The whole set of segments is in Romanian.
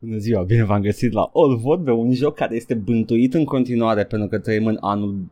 Bună ziua, bine v-am găsit la All Vorbe, un joc care este bântuit în continuare pentru că trăim în anul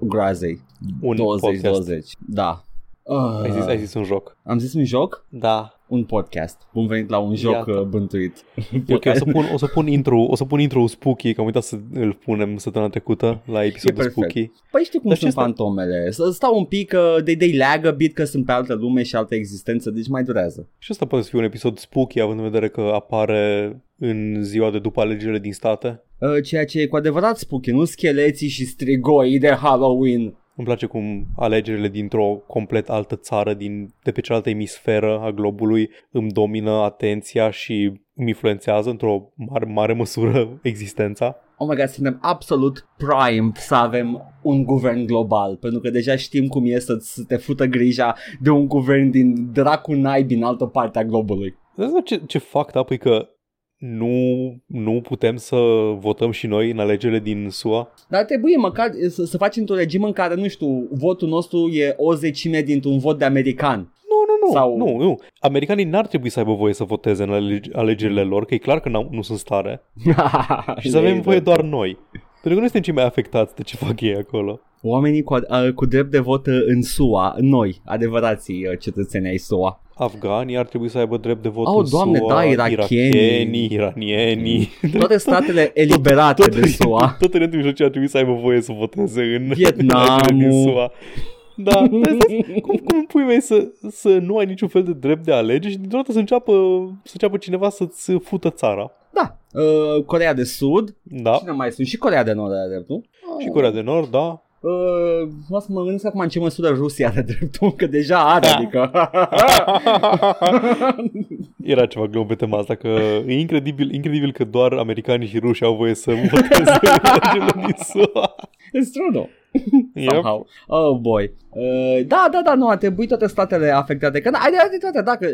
groazei. Un 2020. Da. Uh, Ai zis, ai zis un joc. Am zis un joc? Da. Un podcast. Bun venit la un joc Iată. uh, bântuit. E ok, o să pun, o să pun intro, o să pun intro spooky, că am uitat să îl punem săptămâna trecută la episodul perfect. spooky. Păi știi cum Dar sunt ce asta- fantomele. Să stau un pic, uh, they, they lag a bit că sunt pe altă lume și altă existență, deci mai durează. Și asta poate să fie un episod spooky, având în vedere că apare în ziua de după alegerile din state. Uh, ceea ce e cu adevărat spooky, nu scheleții și strigoi de Halloween. Îmi place cum alegerile dintr-o complet altă țară, din, de pe cealaltă emisferă a globului, îmi domină atenția și îmi influențează într-o mare, mare măsură existența. Oh my god, suntem absolut prime să avem un guvern global, pentru că deja știm cum e să, să te fută grija de un guvern din dracu naibi în altă parte a globului. Dar ce, ce fucked up e că nu, nu putem să votăm și noi în alegerile din SUA? Dar trebuie măcar să, să facem într-un regim în care, nu știu, votul nostru e o zecime dintr-un vot de american. Nu, nu, nu. Sau- Nu, nu. Americanii n-ar trebui să aibă voie să voteze în alege- alegerile lor, că e clar că n-au, nu sunt stare. Și să avem voie doar noi. Pentru că nu suntem cei mai afectați de ce fac ei acolo. Oamenii cu, uh, cu drept de vot uh, în SUA, noi, adevărații uh, cetățeni ai SUA. Afganii ar trebui să aibă drept de vot Oh, în Doamne, SUA, da, irakienii. irakienii, iranienii. Toate statele eliberate de SUA. Tot Orientul Mijlociu ar trebui să aibă voie să voteze în Vietnamul. alegerile din SUA. Da, dar stai, cum, cum pui mei să, să nu ai niciun fel de drept de alege și dintr-o dată să înceapă, să înceapă cineva să-ți fută țara. Da, uh, Corea de Sud, Da, cine mai sunt? Și Corea de Nord are dreptul. și Corea de Nord, da. Uh, vreau să mă gândesc acum în ce măsură Rusia are dreptul, că deja are, adică... Era ceva glumă pe tema asta, că e incredibil, incredibil că doar americanii și rușii au voie să voteze în alegerile din SUA. It's true, though. Yep. Somehow. Oh boy. Uh, da, da, da, nu, a trebuit toate statele afectate. Că, da, ai dreptate, dacă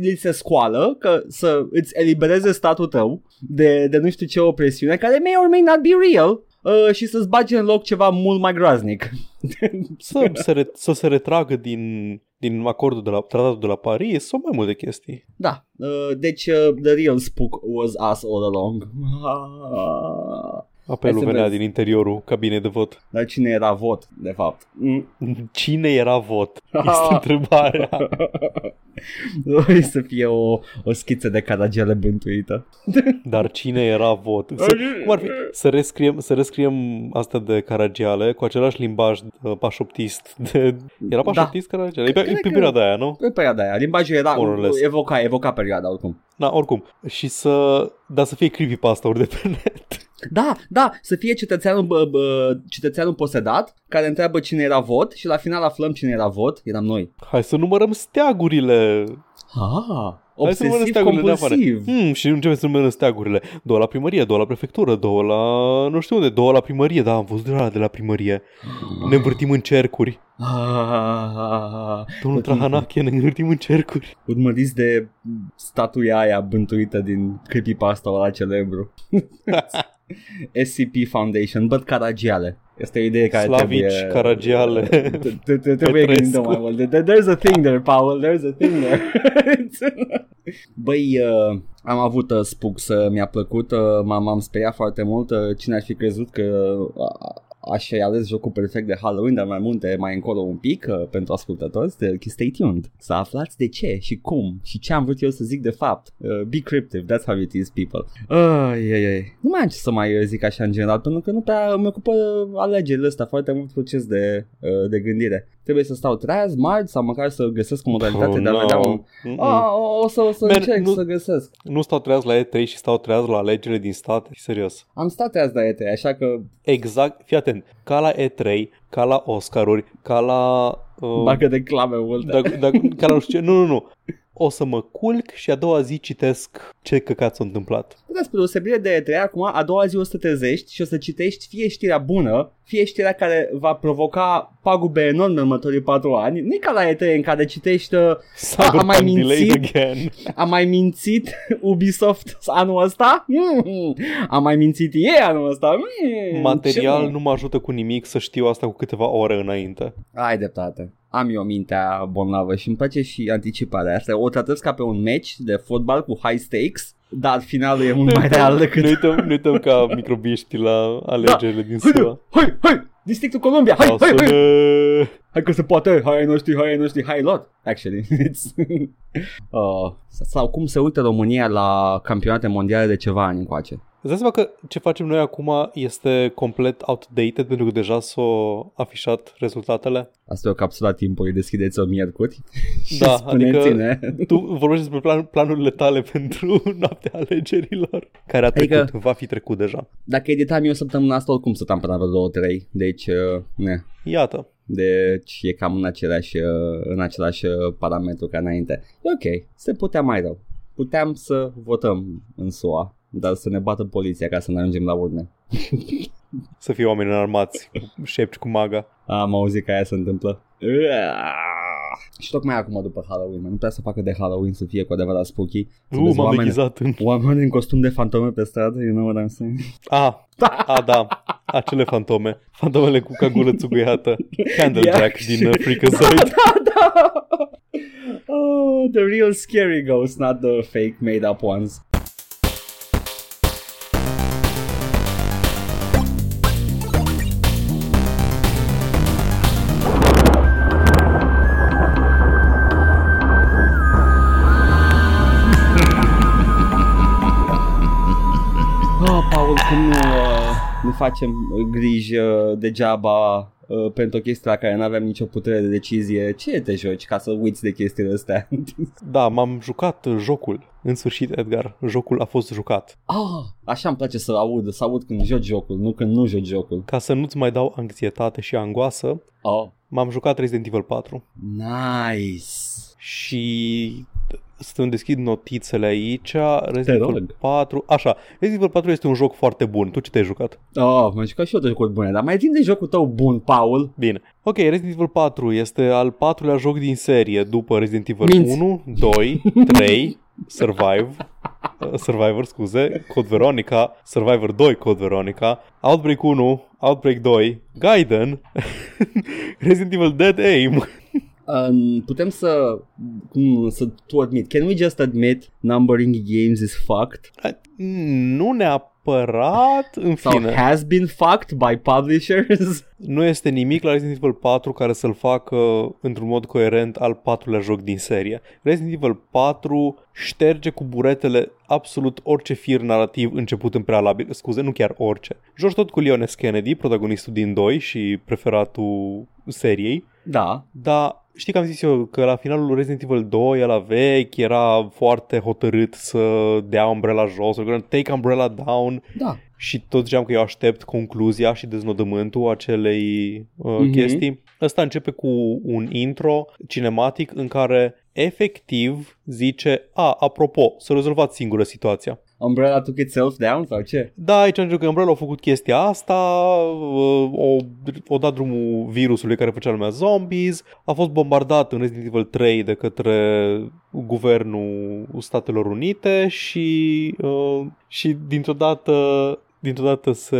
li se scoală că să îți elibereze statul tău de, de nu știu ce opresiune, care may or may not be real, uh, și să-ți bage în loc ceva mult mai groaznic. Să se, re- să se retragă din, din acordul de la tratatul de la Paris sau mai multe chestii. Da, uh, deci uh, the real spook was us all along. Apelul Hai să venea vezi. din interiorul cabinei de vot. Dar cine era vot, de fapt? Mm. Cine era vot? Este întrebarea. Vrei să fie o, o schiță de caragele bântuită. Dar cine era vot? Să, cum ar fi? Să rescriem, să rescriem asta de Caragiale cu același limbaj uh, pașoptist. De... Era pașoptist da. Caragiale? E pe, e Cred pe că- perioada aia, nu? Pe perioada aia, limbajul era, More or less. evoca, evoca perioada oricum. Da, oricum. Și să... Dar să fie creepypasta-uri de pe net. Da, da, să fie cetățeanul, bă, bă, cetățeanul posedat care întreabă cine era vot și la final aflăm cine era vot, eram noi. Hai să numărăm steagurile. Ah, Hai să numărăm obsesiv steagurile de afară. compulsiv. Hmm, și începem să numărăm steagurile. Două la primărie, două la prefectură, două la... nu știu unde, două la primărie. Da, am văzut de la, de la primărie. Ne învârtim în cercuri. Ah, Domnul Trahanache, ne învârtim în cercuri. urmăriți de statuia aia bântuită din creepypasta ăla celebru. SCP Foundation, băt Caragiale. Este o idee care Slavici, trebuie... Caragiale. Te- te- te- Trebuie Petrescu. gândită mai mult. There- There's a thing there, Paul. There's a thing there. Băi, uh, am avut uh, spook să mi-a plăcut. Uh, m-am, m-am speriat foarte mult. Uh, cine ar fi crezut că uh, aș fi ales jocul perfect de Halloween, dar mai multe mai încolo un pic uh, pentru ascultători. Stay stay tuned. Să aflați de ce și cum și ce am vrut eu să zic de fapt. Uh, be cryptic, that's how it is, people. Ai, ai, ai. Nu mai am ce să mai uh, zic așa în general, pentru că nu prea îmi ocupă alegerile astea foarte mult proces de, uh, de gândire. Trebuie să stau treaz, marți sau măcar să găsesc o modalitate Oh, de a no. vedea un... Mm-mm. Ah, o, o să, o să Man, încerc nu- să găsesc. Nu stau treaz la E3 și stau treaz la alegerile din state? Serios. Am stat treaz de ET, așa că Exact, fii atent, ca la E3, ca la Oscaruri, ca la... Uh, bagă de clame multe. da, da, ca la nu știu ce, nu, nu, nu. O să mă culc și a doua zi citesc ce căcat s-a întâmplat. Despre deosebire de E3, acum a doua zi o să te trezești și o să citești fie știrea bună, fie știrea care va provoca pagube enorme în următorii patru ani. Nu e ca la E3 în care citești uh, Cyberpunk mai delayed mințit? again. a mai mințit Ubisoft anul ăsta? Mm. A mai mințit ei anul ăsta? Mm. Material Ce- nu mă ajută cu nimic să știu asta cu câteva ore înainte. Ai dreptate. Am eu mintea bolnavă și îmi place și anticiparea asta. O tratez ca pe un match de fotbal cu high stakes dar finalul e mult mai real decât... Ne uităm, ne uităm ca microbiști la alegerile din SUA. Hai, hai, Districtul Columbia, hai, Sau hai, hai, sună- hai că se poate, hai ai noștri, hai ai noștri, hai lot, actually. It's... uh, sau cum se uită România la campionate mondiale de ceva ani încoace. Îți dai seama că ce facem noi acum este complet outdated pentru că deja s-au afișat rezultatele? Asta e o capsula timpului, deschideți-o miercuri și Da, spuneți-ne. Tu vorbești despre plan- planurile tale pentru noaptea alegerilor, care a trecut, Adică- va fi trecut deja. Dacă editam eu săptămâna asta, oricum stăteam până la vreo două, trei, deci, uh, ne. Iată. Deci e cam în același, uh, în același uh, parametru ca înainte. E ok, se putea mai rău. Puteam să votăm în SUA, dar să ne bată poliția ca să ne ajungem la urne. Să fie oameni înarmați, cu șepci cu maga. Am auzit că aia se întâmplă. Și tocmai acum după Halloween, nu putea să facă de Halloween să fie cu adevărat spooky. Să Uh, vezi m-am oameni, deghizat în... oameni în costum de fantome pe stradă, you know what I'm saying? Ah, a, da, acele fantome. Fantomele cu cagulă țuguiată. Candlejack Yeah. din uh, Freakazoid. da, da. Oh, the real scary ghosts, not the fake made up ones. Facem griji uh, degeaba uh, pentru o chestie la care nu avem nicio putere de decizie? Ce te joci ca să uiți de chestiile astea? Da, m-am jucat uh, jocul. În sfârșit, Edgar, jocul a fost jucat. ah, așa îmi place să aud, să aud când joci jocul, nu când nu joci jocul. Ca să nu-ți mai dau anxietate și angoasă, Oh, m-am jucat Resident Evil 4 nice. și să îmi deschid notițele aici. Resident Te Evil rog. 4, așa, Resident Evil 4 este un joc foarte bun. Tu ce te-ai jucat? Oh, m-am jucat și eu de jocuri bune, dar mai zi de jocul tău bun, Paul. Bine. Ok, Resident Evil 4 este al patrulea joc din serie după Resident Evil Minți. 1, 2, 3, Survive, uh, Survivor, scuze, Code Veronica, Survivor 2, Code Veronica, Outbreak 1, Outbreak 2, Gaiden, Resident Evil Dead Aim. Um, putem să, cum, să tu admit, can we just admit numbering games is fucked? Nu neapărat, în Sau fine, has been fucked by publishers? nu este nimic la Resident Evil 4 care să-l facă într-un mod coerent al patrulea joc din serie. Resident Evil 4 șterge cu buretele absolut orice fir narrativ început în prealabil, scuze, nu chiar orice. Joci tot cu Leon S. Kennedy, protagonistul din 2 și preferatul seriei, Da, dar știi că am zis eu că la finalul Resident Evil 2 la vechi era foarte hotărât să dea Umbrella jos, să take Umbrella down da. și tot ziceam că eu aștept concluzia și deznodământul acelei uh, Mhm. mm-hmm. chestii. Ăsta începe cu un intro cinematic în care efectiv zice, a, apropo, să rezolvați singură situația. Umbrella took itself down sau ce? Da, aici începe că Umbrella a făcut chestia asta, uh, o, o dat drumul virusului care făcea lumea zombies, a fost bombardat în Resident Evil 3 de către guvernul Statelor Unite și, uh, și dintr-o dată dintr-o dată se,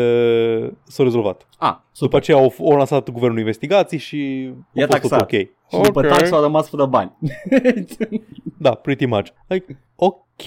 s-a rezolvat. Ah, După super. aceea au, au lansat guvernul investigații și I-a a fost tot taxat. ok. Și după taxă au rămas fără bani. Da, pretty much. Like, ok,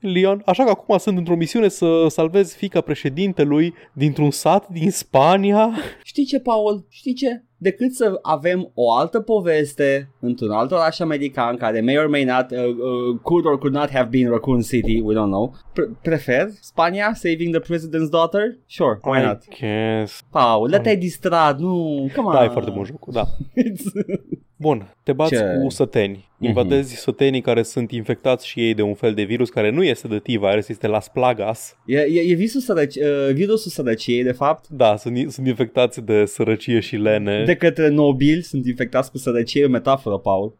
Leon, așa că acum sunt într-o misiune să salvez fica președintelui dintr-un sat din Spania. Știi ce, Paul? Știi ce? Decât să avem o altă poveste într-un alt oraș american care may or may not, uh, uh, could or could not have been Raccoon City, we don't know. Pre- prefer Spania saving the president's daughter? Sure, why not? guess. Paul, le-te-ai distrat, nu, come on. Da, e foarte bun jocul, da. Bun, te bați Ce? cu săteni. Invadezi sătenii care sunt infectați și ei de un fel de virus care nu este de T-virus, este Las Plagas. e, e, e visul sărăci, uh, virusul sărăciei, de fapt. Da, sunt, sunt infectați de sărăcie și lene. De către nobili sunt infectați cu sărăcie, e o metaforă, Paul.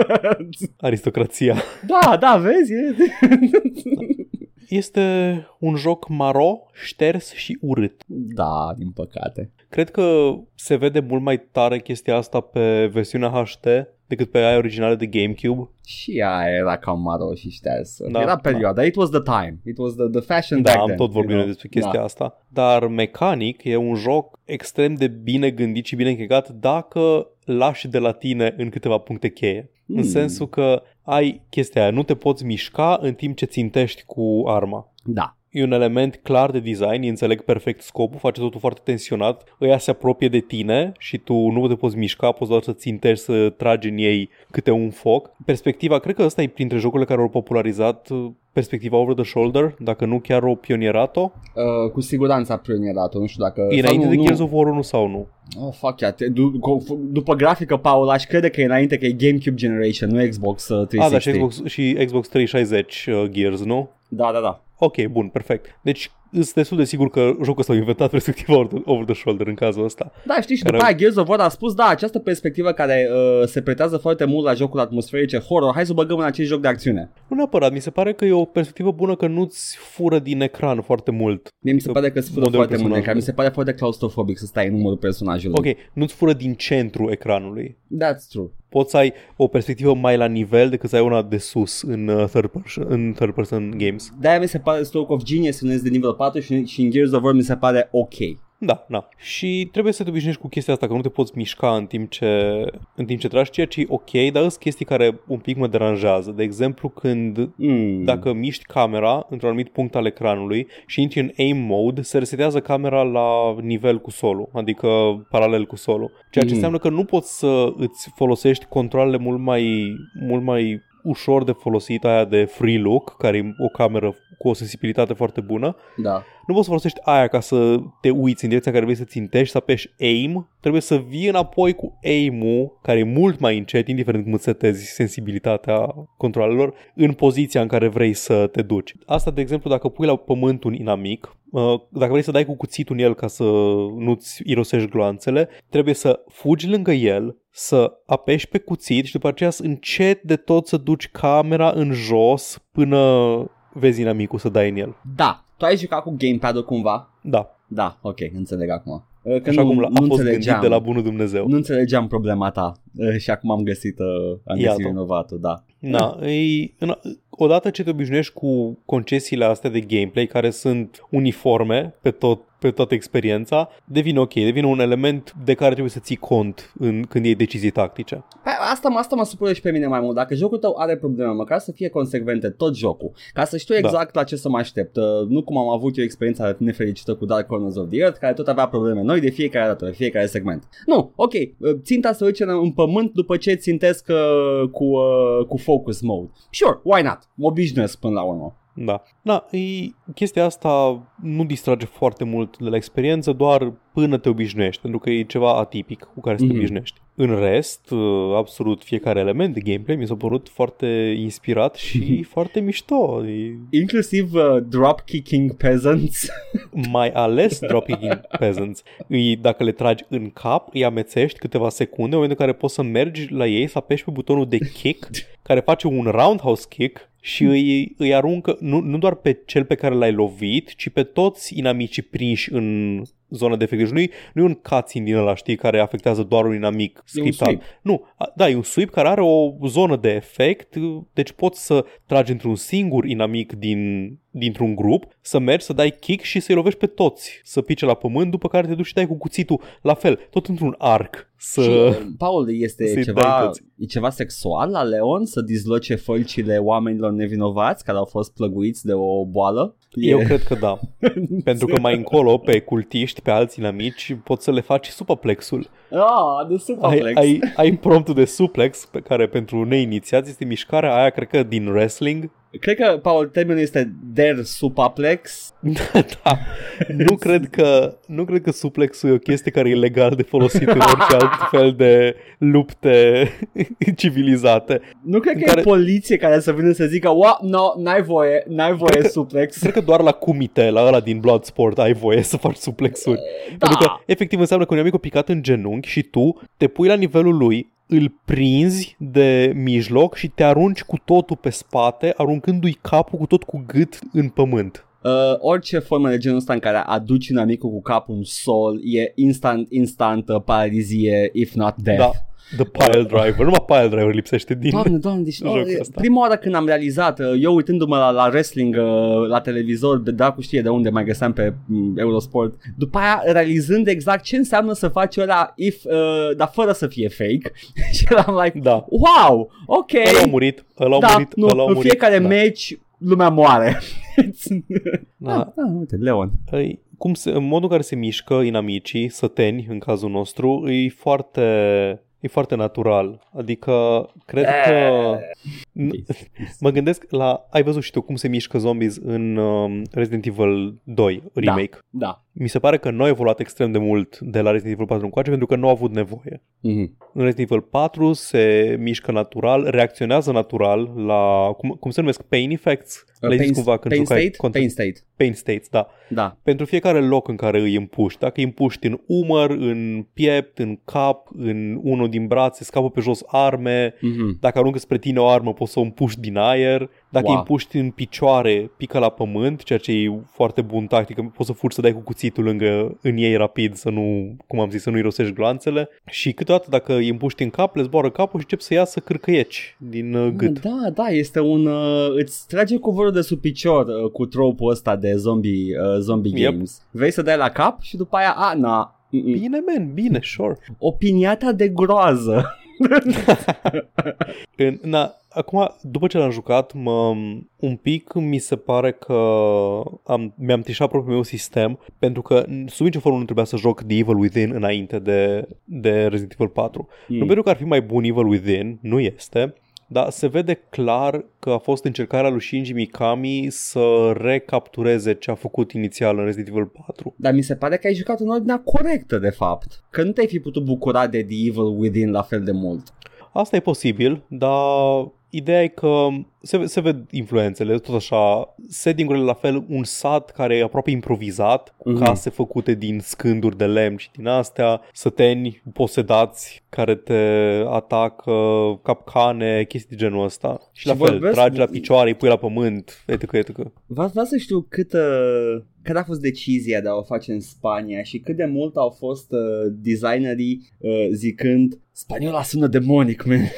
Aristocrația. da, da, vezi? E... Este un joc maro, șters și urât. da, din păcate. Cred că se vede mult mai tare chestia asta pe versiunea HT decât pe aia originală de GameCube. Și ea era cam maro și ștearsă. Da, era perioada, it was the time. It was the, the fashion Da, back am then, tot vorbit you know? despre chestia da. asta. Dar mecanic e un joc extrem de bine gândit și bine închegat dacă lași de la tine în câteva puncte cheie. În Hmm. sensul că ai chestia aia, nu te poți mișca în timp ce țintești cu arma. Da. E un element clar de design, înțeleg perfect scopul, face totul foarte tensionat, ăia se apropie de tine și tu nu te poți mișca, poți doar să țintești, să tragi în ei câte un foc. Perspectiva, cred că ăsta e printre jocurile care au popularizat uh, perspectiva over the shoulder, dacă nu chiar o pionierat-o. Uh, cu siguranță a pionierat-o, nu știu dacă... E înainte nu, de Gears of War 1 sau nu? Oh, fuck yeah. D- după grafică, Paul, aș crede că e înainte că e GameCube Generation, nu Xbox 360. Ah, da, și Xbox, și Xbox 360 uh, Gears, nu? Da, da, da. Ok, bun, perfect. Deci sunt destul de sigur că jocul ăsta a inventat perspectiva over the, over the shoulder în cazul ăsta. Da, știi, și care... după aia Gears of War a spus, da, această perspectivă care uh, se pretează foarte mult la jocul atmosferice horror, hai să o băgăm în acest joc de acțiune. Nu neapărat, mi se pare că e o perspectivă bună că nu-ți fură din ecran foarte mult. Mie mi se pare că îți fură foarte mult ecran, mi se pare foarte claustrofobic să stai în numărul personajului. Ok, nu-ți fură din centru ecranului. That's true poți să ai o perspectivă mai la nivel decât să ai una de sus în uh, third person, în third person games. De-aia mi se pare Stroke of Genius în de nivel 4 și, și în Gears of War mi se pare ok. Da, da. Și trebuie să te obișnuiești cu chestia asta, că nu te poți mișca în timp ce, în timp ce tragi, ceea ce e ok, dar sunt chestii care un pic mă deranjează. De exemplu, când mm. dacă miști camera într-un anumit punct al ecranului și intri în aim mode, se resetează camera la nivel cu solul, adică paralel cu solul. Ceea ce mm. înseamnă că nu poți să îți folosești controlele mult mai, mult mai ușor de folosit aia de free look, care e o cameră cu o sensibilitate foarte bună. Da. Nu poți să folosești aia ca să te uiți în direcția care vrei să țintești, să apeși aim. Trebuie să vii înapoi cu aim-ul, care e mult mai încet, indiferent cum îți setezi sensibilitatea controlelor, în poziția în care vrei să te duci. Asta, de exemplu, dacă pui la pământ un inamic, uh, dacă vrei să dai cu cuțitul în el ca să nu-ți irosești gloanțele, trebuie să fugi lângă el, să apeși pe cuțit și după aceea încet de tot să duci camera în jos până vezi inamicul să dai în el. Da. Tu ai jucat cu gamepad-ul cumva? Da. Da, ok, înțeleg acum. Că Așa nu, cum a fost gândit de la bunul Dumnezeu. Nu înțelegeam problema ta și acum am găsit, am găsit inovatul, da. Da, e, odată ce te obișnuiești cu concesiile astea de gameplay care sunt uniforme pe tot pe toată experiența, devine ok, devine un element de care trebuie să ții cont în, când iei decizii tactice. Păi, asta, asta mă supără și pe mine mai mult. Dacă jocul tău are probleme, măcar să fie consecvente tot jocul, ca să știu da. exact da. la ce să mă aștept. Uh, nu cum am avut eu experiența nefericită cu Dark Corners of the Earth, care tot avea probleme noi de fiecare dată, de fiecare segment. Nu, ok, uh, ținta să duce în pământ după ce țintesc uh, cu, uh, cu focus mode. Sure, why not? Mă obișnuiesc până la urmă. Da. Da, e, chestia asta nu distrage foarte mult de la experiență, doar până te obișnuiești, pentru că e ceva atipic cu care să te mm-hmm. obișnuiești. În rest, uh, absolut fiecare element de gameplay mi s-a părut foarte inspirat și foarte mișto. Inclusiv uh, dropkicking peasants. Mai ales dropkicking peasants. Îi, dacă le tragi în cap, îi amețești câteva secunde, în momentul în care poți să mergi la ei, să apeși pe butonul de kick, care face un roundhouse kick și îi, îi aruncă nu, nu doar pe cel pe care l-ai lovit, ci pe toți inamicii prinși în zona de efect. Deci nu e, nu e un cutscene din ăla, știi, care afectează doar un inamic scriptat. Nu, da, e un sweep care are o zonă de efect, deci poți să tragi într-un singur inamic din, dintr-un grup, să mergi, să dai kick și să-i lovești pe toți, să pice la pământ, după care te duci și dai cu cuțitul la fel, tot într-un arc. Să... Și, Paul, este ceva, e ceva sexual la Leon să dizloce fălcile oamenilor nevinovați care au fost plăguiți de o boală? Eu cred că da. Pentru că mai încolo, pe cultiști, pe alții inamici, poți să le faci supaplexul. Ah, de supaplex. Ai, ai, ai promptul de suplex, pe care pentru neinițiați este mișcarea aia, cred că din wrestling, Cred că, Paul, termenul este der supaplex. da. Nu cred, că, nu cred că suplexul e o chestie care e legal de folosit în orice alt fel de lupte civilizate. Nu cred că care... e poliție care să vină să zică, Wa, no, n-ai voie, n-ai voie cred suplex. Că, cred că doar la cumite, la ăla din Bloodsport, ai voie să faci suplexuri. Da. Pentru că, efectiv, înseamnă că un amic a picat în genunchi și tu te pui la nivelul lui, îl prinzi de mijloc și te arunci cu totul pe spate, aruncându-i capul cu tot cu gât în pământ. Uh, orice formă de genul ăsta în care aduci amicul cu capul în sol e instant, instant uh, paralizie, if not death. Da. The Pile Driver. Numai Pile Driver lipsește din... Doamne, doamne, deci Jocul oh, ăsta. prima oară când am realizat, uh, eu uitându-mă la, la wrestling uh, la televizor, de dracu știe de unde mai găseam pe mm, Eurosport, după aia realizând exact ce înseamnă să faci ăla if, uh, dar fără să fie fake și eram like, Da. wow, ok, Ăla a murit, ăla a da, murit, nu, ăla a în murit. fiecare da. meci lumea moare. Da. ah, ah, uite, Leon. Îi, cum se, în modul în care se mișcă inamicii, săteni în cazul nostru, e foarte, e foarte natural. Adică, cred că... N- Mă gândesc la... Ai văzut și tu cum se mișcă zombies în um, Resident Evil 2 remake. Da. Mi se pare că nu a evoluat extrem de mult de la Resident Evil 4 încoace pentru că nu a avut nevoie. Mhm. În Resident Evil 4 se mișcă natural, reacționează natural la, cum, cum se numesc, pain effects? Le-ai zis Pain, cumva când pain jucai state? contra- Pain state. pain states, da. Da. Pentru fiecare loc în care îi împuști, dacă îi împuști în umăr, în piept, în cap, în unul din brațe, scapă pe jos arme, Mhm. dacă aruncă spre tine o armă, poți să o împuști din aer, dacă Wow. îi împuști în picioare, pică la pământ, ceea ce e foarte bun tactică, poți să fugi să dai cu cuțitul lângă în ei rapid, să nu, cum am zis, să nu irosești gloanțele și câteodată dacă îi împuști în cap, le zboară capul și încep să iasă cârcăieci din uh, gât. Da, da, este un... Uh, îți trage cuvântul de sub picior uh, cu tropul ăsta de zombie, uh, zombie Yep. games. Vrei să dai la cap și după aia, a, na, mm-mm. Bine, man, bine, sure. opiniata de groază. În, na, acum, după ce l-am jucat, mă, un pic mi se pare că am, mi-am trișat propriul meu sistem, pentru că sub nicio formă nu trebuia să joc The Evil Within înainte de, de Resident Evil 4. Mm. Nu pentru că ar fi mai bun Evil Within, nu este, dar se vede clar că a fost încercarea lui Shinji Mikami să recaptureze ce a făcut inițial în Resident Evil 4. Dar mi se pare că ai jucat în ordinea corectă, de fapt. Că nu te-ai fi putut bucura de The Evil Within la fel de mult. Asta e posibil, dar ideea e că se, se ved influențele, tot așa, setting-urile la fel, un sat care e aproape improvizat, cu Mhm. case făcute din scânduri de lemn și din astea, săteni posedați care te atacă, capcane, chestii de genul ăsta. Și, Și la fel, vorbesc- tragi la picioare, îi pui la pământ, etc. etc. Vreau, vreau să știu cât, uh, care a fost decizia de a o face în Spania și cât de mult au fost uh, designerii uh, zicând Spaniola sună demonic, man.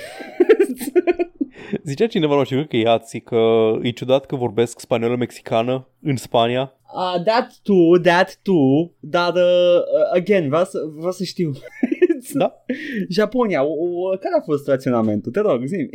Zicea cineva, nu știu, că e Iații, că e ciudat că vorbesc spaniolă mexicană în Spania. Uh, that too, that too, dar uh, uh, again, vreau să, vreau să știu. Da, Japonia, o, o, care a fost raționamentul? Te rog, zi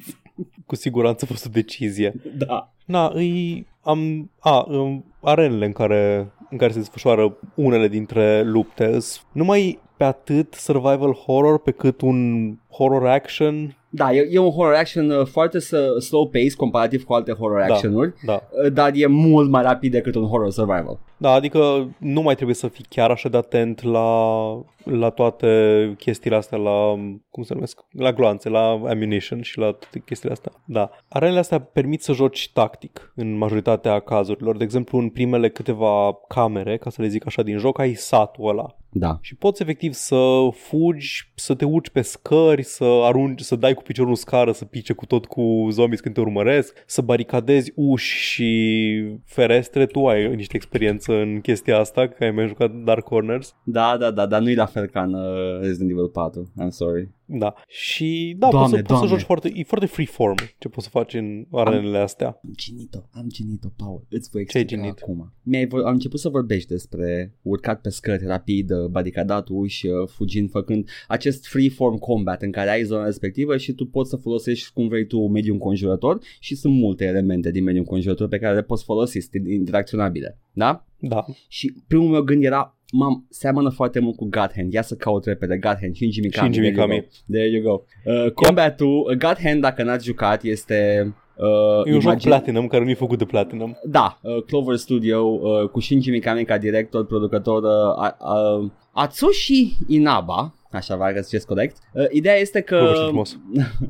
cu siguranță a fost o decizie. Da. Na, îi, am, a, um, arenele în care, în care se desfășoară unele dintre lupte îs numai pe atât survival horror pe cât un horror action. Da, e, e un horror action uh, foarte s- slow pace comparativ cu alte horror Da. action-uri, Da. uh, dar e mult mai rapid decât un horror survival. Da, adică nu mai trebuie să fii chiar așa de atent la, la toate chestiile astea, la, cum se numesc, la gloanțe, la ammunition și la toate chestiile astea. Da. Arenele astea permit să joci tactic în majoritatea cazurilor. De exemplu, în primele câteva camere, ca să le zic așa din joc, ai satul ăla. Da. Și poți efectiv să fugi, să te urci pe scări, să arunci, să dai cu piciorul în scară, să pice cu tot cu zombies când te urmăresc, să baricadezi uși și ferestre. Tu ai niște experiență în chestia asta, că ai mai jucat Dark Corners. Da, da, da, dar nu e la fel ca în uh, Resident Evil 4. I'm sorry. Da. Și da, Doamne, poți, să, poți să Doamne. joci foarte, e foarte freeform ce poți să faci în arenele astea. Am ginit-o, am ginit-o, Paul. Îți voi Ce-ai explica ginit? acum. Mi-ai, vor- am început să vorbești despre urcat pe scări rapid, uh, baricadat uși, uh, fugind, făcând acest freeform combat în care ai zona respectivă și tu poți să folosești cum vrei tu mediul înconjurător și sunt multe elemente din mediul înconjurător pe care le poți folosi, sunt interacționabile. Da? Da. Și primul meu gând era Mam, seamănă foarte mult cu God Hand. Ia să caut repede God Hand, Shinji Mikami. Shinji there you Mikami. go. There you go. Uh, combatul, uh, God Hand, dacă n-ați jucat, este... Uh, E un joc imagine- Platinum care nu e făcut de Platinum. Da, uh, Clover Studio uh, cu Shinji Mikami ca director, producător, uh, a, a, Atsushi Inaba, așa vă găsesc corect. Uh, ideea este că Vorbește frumos.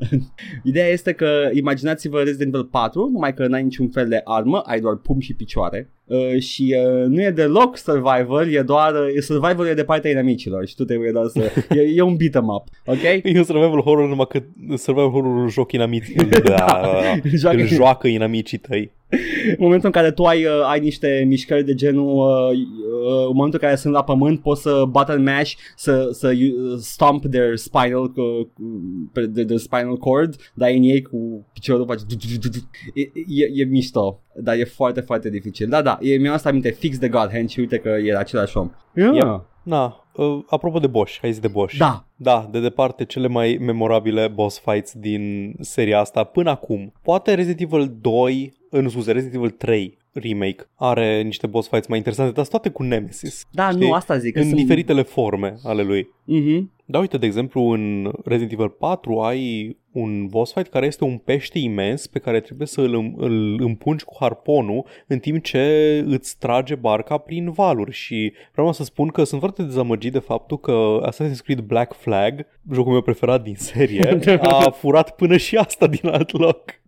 Ideea este că imaginați-vă Resident Evil 4, numai că n-ai niciun fel de armă, ai doar pumni și picioare. Uh, și uh, nu e deloc survival, e doar uh, survival e de partea inamicilor și tu trebuie doar să e, e un beat 'em up, ok? E un survival horror numai că survival horror joc inamici. Da, Joacă- îl joacă inamicii tăi. În momentul în care tu ai, uh, ai niște mișcări de genul uh, uh, în momentul în care sunt la pământ poți să button mash, să, să uh, stomp their spinal, uh, the, the spinal cord, dar în ei cu piciorul face e, e, e mișto, dar e foarte, foarte dificil. Da, da, e, mi-am asta aminte fix de God Hand și uite că e același om. Yeah. Yep. Na, uh, apropo de Bosch, hai zis de Bosch. Da, Da, de departe cele mai memorabile boss fights din seria asta până acum. Poate Resident Evil 2, în scuze, Resident Evil 3 remake are niște boss fights mai interesante, dar sunt toate cu Nemesis. da, Știi? nu, asta zic. că în sunt... diferitele forme ale lui. Mhm. Da, uite, de exemplu, în Resident Evil 4 ai un boss fight care este un pește imens pe care trebuie să îl, îl împungi cu harponul în timp ce îți trage barca prin valuri și vreau să spun că sunt foarte dezamăgit de faptul că Assassin's Creed Black Flag, jocul meu preferat din serie, a furat până și asta din alt loc.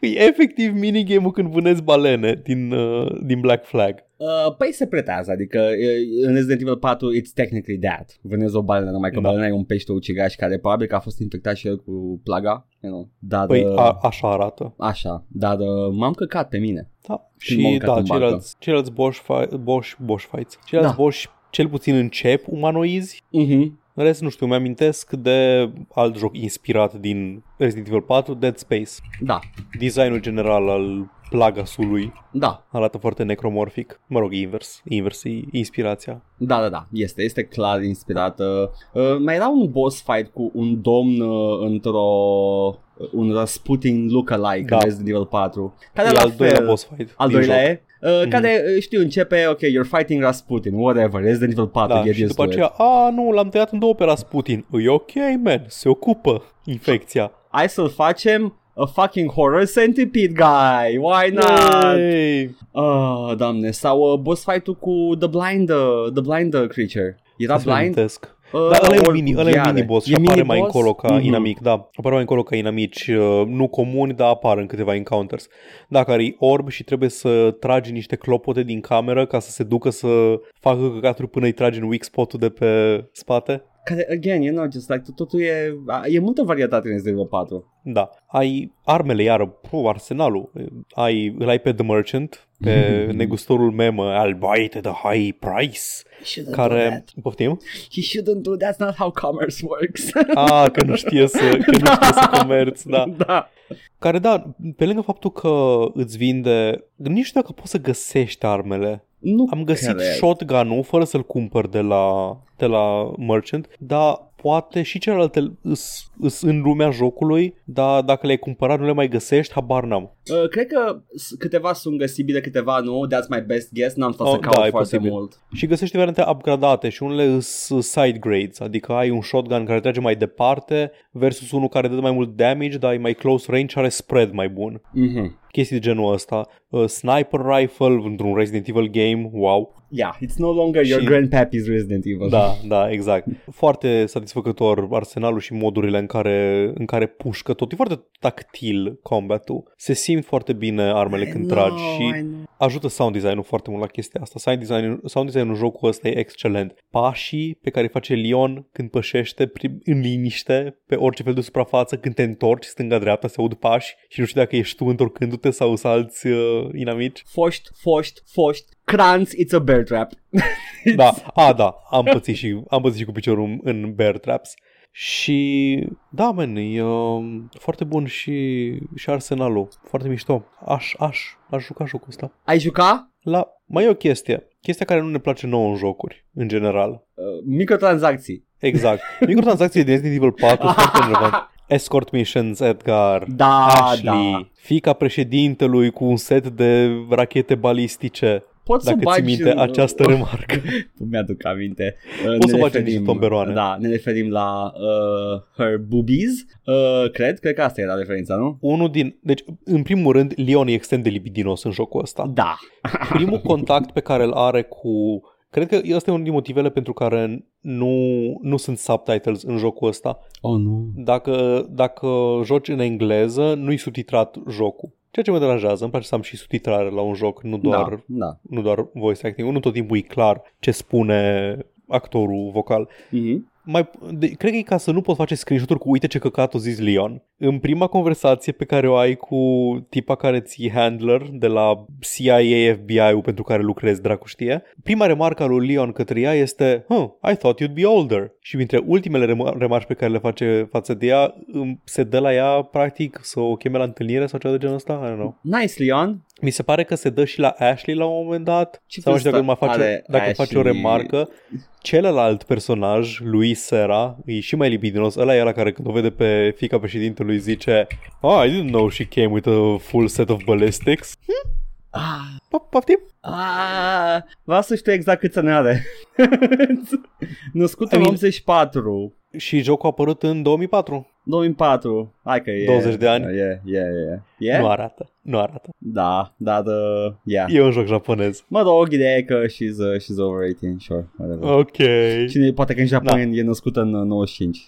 E efectiv minigame-ul când vânezi balene din, uh, din Black Flag. Uh, păi se pretează, adică uh, în Resident Evil 4 it's technically that. Vânezi o balenă, numai că Da. da. balena e un pește ucigaș care probabil că a fost infectat și el cu plaga, you know. Dar, Păi uh, a, așa arată. așa, dar uh, m-am căcat pe mine. Da. Când m-am Și urcat da, în barcă. ceilalți, ceilalți Bosch, fi- Bosch, Bosch fights. Ceilalți Da. Bosch cel puțin încep umanoizi. Mhm. În rest, nu știu, mi-amintesc de alt joc inspirat din Resident Evil 4, Dead Space. Da, Designul general al Plagasului da, arată foarte necromorfic. Mă rog, invers. Invers e inspirația. da, da, da, este, este clar inspirată. Uh, mai era un boss fight cu un domn uh, într-o uh, un Rasputin lookalike Da. în Resident Evil 4. Care E la al doilea fel, boss fight Al din doilea joc. e? Uh, care, uh, știu, începe, ok, you're fighting Rasputin, whatever, Resident Evil 4, Da, get și used după to aceea, it. a, nu, l-am tăiat în două pe Rasputin. E ok, man, se ocupă infecția. Hai să-l facem a fucking horror centipede guy, why not? Yay! Oh, doamne, sau uh, boss fight-ul cu The Blind, uh, The Blind uh, Creature. Era Să-mi blind? amintesc. Uh, Da, ăla e un ori mini, cu ăla e un gheare. mini boss și E apare mai mini-boss? încolo ca Mhm. inamic, da. Apare mai încolo ca inamici, uh, nu comuni, dar apar în câteva encounters. Da, care e orb și trebuie să tragi niște clopote din cameră ca să se ducă să facă căcaturi până îi tragi în weak spot-ul de pe spate. Care, again, you know, just like, totul e, e multă varietate în Resident Evil 4. Da. Ai armele, iară, puh, arsenalul. Ai, îl ai pe The Merchant, pe negustorul memă, al buy at a high price, He shouldn't do care... that. Poftim? He shouldn't do That's not how commerce works. Ah, că nu știe să, că nu știe să comerț, da. da. Care, da, pe lângă faptul că îți vinde, nici nu știu dacă poți să găsești armele. Nu Am găsit cred. shotgun-ul fără să-l cumpăr de la, de la merchant, dar poate și celelalte îs, îs în lumea jocului, dar dacă le-ai cumpărat nu le mai găsești, habar n-am. Uh, cred că s- câteva sunt găsibile, câteva nu. That's my best guess. N-am stat Oh, să caut da, e foarte posibil. mult. Și găsești variante upgradate și unele sunt side grades, adică ai un shotgun care trage mai departe versus unul care dă mai mult damage, dar e mai close range și are spread mai bun. Mhm. Chestii de genul ăsta. Uh, sniper rifle într-un Resident Evil game, wow. Yeah, it's no longer your Și- grandpappy's Resident Evil. Da, da, exact. Foarte satisfăcător arsenalul și modurile în care, în care pușcă tot. E foarte tactil combatul. Se simt foarte bine armele I când know, tragi și I know. ajută sound design-ul foarte mult la chestia asta. Sound design sound design-ul jocul ăsta e excelent. Pașii pe care îi face Leon când pășește prim- în liniște pe orice fel de suprafață, când te întorci stânga-dreapta, se aud pași și nu știu dacă ești tu întorcându-te sau să alți uh, inamici. Foști, foști, foști. Kranz, it's a bear trap. Da, a, da, am pățit și, am pățit și cu piciorul în bear traps. Și da, man, e uh, foarte bun și, și arsenalul, foarte mișto. Aș, aș, aș juca jocul ăsta. Ai juca? La, mai e o chestie, chestia care nu ne place nouă în jocuri, în general. Uh, microtransacții. Exact. Microtransacții din Resident Evil 4 sunt foarte relevant. Escort missions, Edgar, Da, Ashley, da. fica președintelui cu un set de rachete balistice. Poți să Dacă ții bagi minte în- această remarcă. Nu mi-aduc aminte. Uh, Poți să ne bagi referim- niște tomberoane. Da, ne referim la uh, her boobies. Uh, cred, cred că asta era referința, nu? Unul din... Deci, în primul rând, Leon e extrem de libidinos în jocul ăsta. Da. Primul contact pe care îl are cu... Cred că ăsta e unul din motivele pentru care nu, nu sunt subtitles în jocul ăsta. Oh, nu. Dacă, dacă joci în engleză, nu-i subtitrat jocul. Ceea ce mă deranjează, îmi place să am și subtitrare la un joc, nu doar, Da, da. nu doar voice acting. Nu tot timpul e clar ce spune actorul vocal. Mm-hmm. Mai, de, cred că e ca să nu poți face screenshot-uri cu uite ce căcat o zis Leon. În prima conversație pe care o ai cu tipa care ți handler de la CIA FBI-ul pentru care lucrezi, dracu știe, prima remarcă a lui Leon către ea este huh, I thought you'd be older. Și dintre ultimele rem- remarci pe care le face față de ea, se dă la ea practic să o cheme la întâlnire sau ceva de genul ăsta? I don't know. Nice, Leon. Mi se pare că se dă și la Ashley la un moment dat. Ce sau nu știu dacă, vârstă mai face, are dacă face o Ashley? remarcă. Celălalt personaj, lui Sera, e și mai libidinos. Ăla e ăla care când o vede pe fica președintelui zice Oh, I didn't know she came with a full set of ballistics. Ah, Pa- Poftim? Ah, vreau să știu exact câți ani are. Născut I în mean- 84. Și jocul a apărut în 2004. 2004. Hai că e. 20 de ani. E, e, e. E? Nu arată. Nu arată. Da, dar uh, yeah. E un joc japonez. Mă rog, ideea e că she's, uh, she's over 18, sure, whatever. Ok. Cine, poate că în Japonia Da. e născută în uh, 95.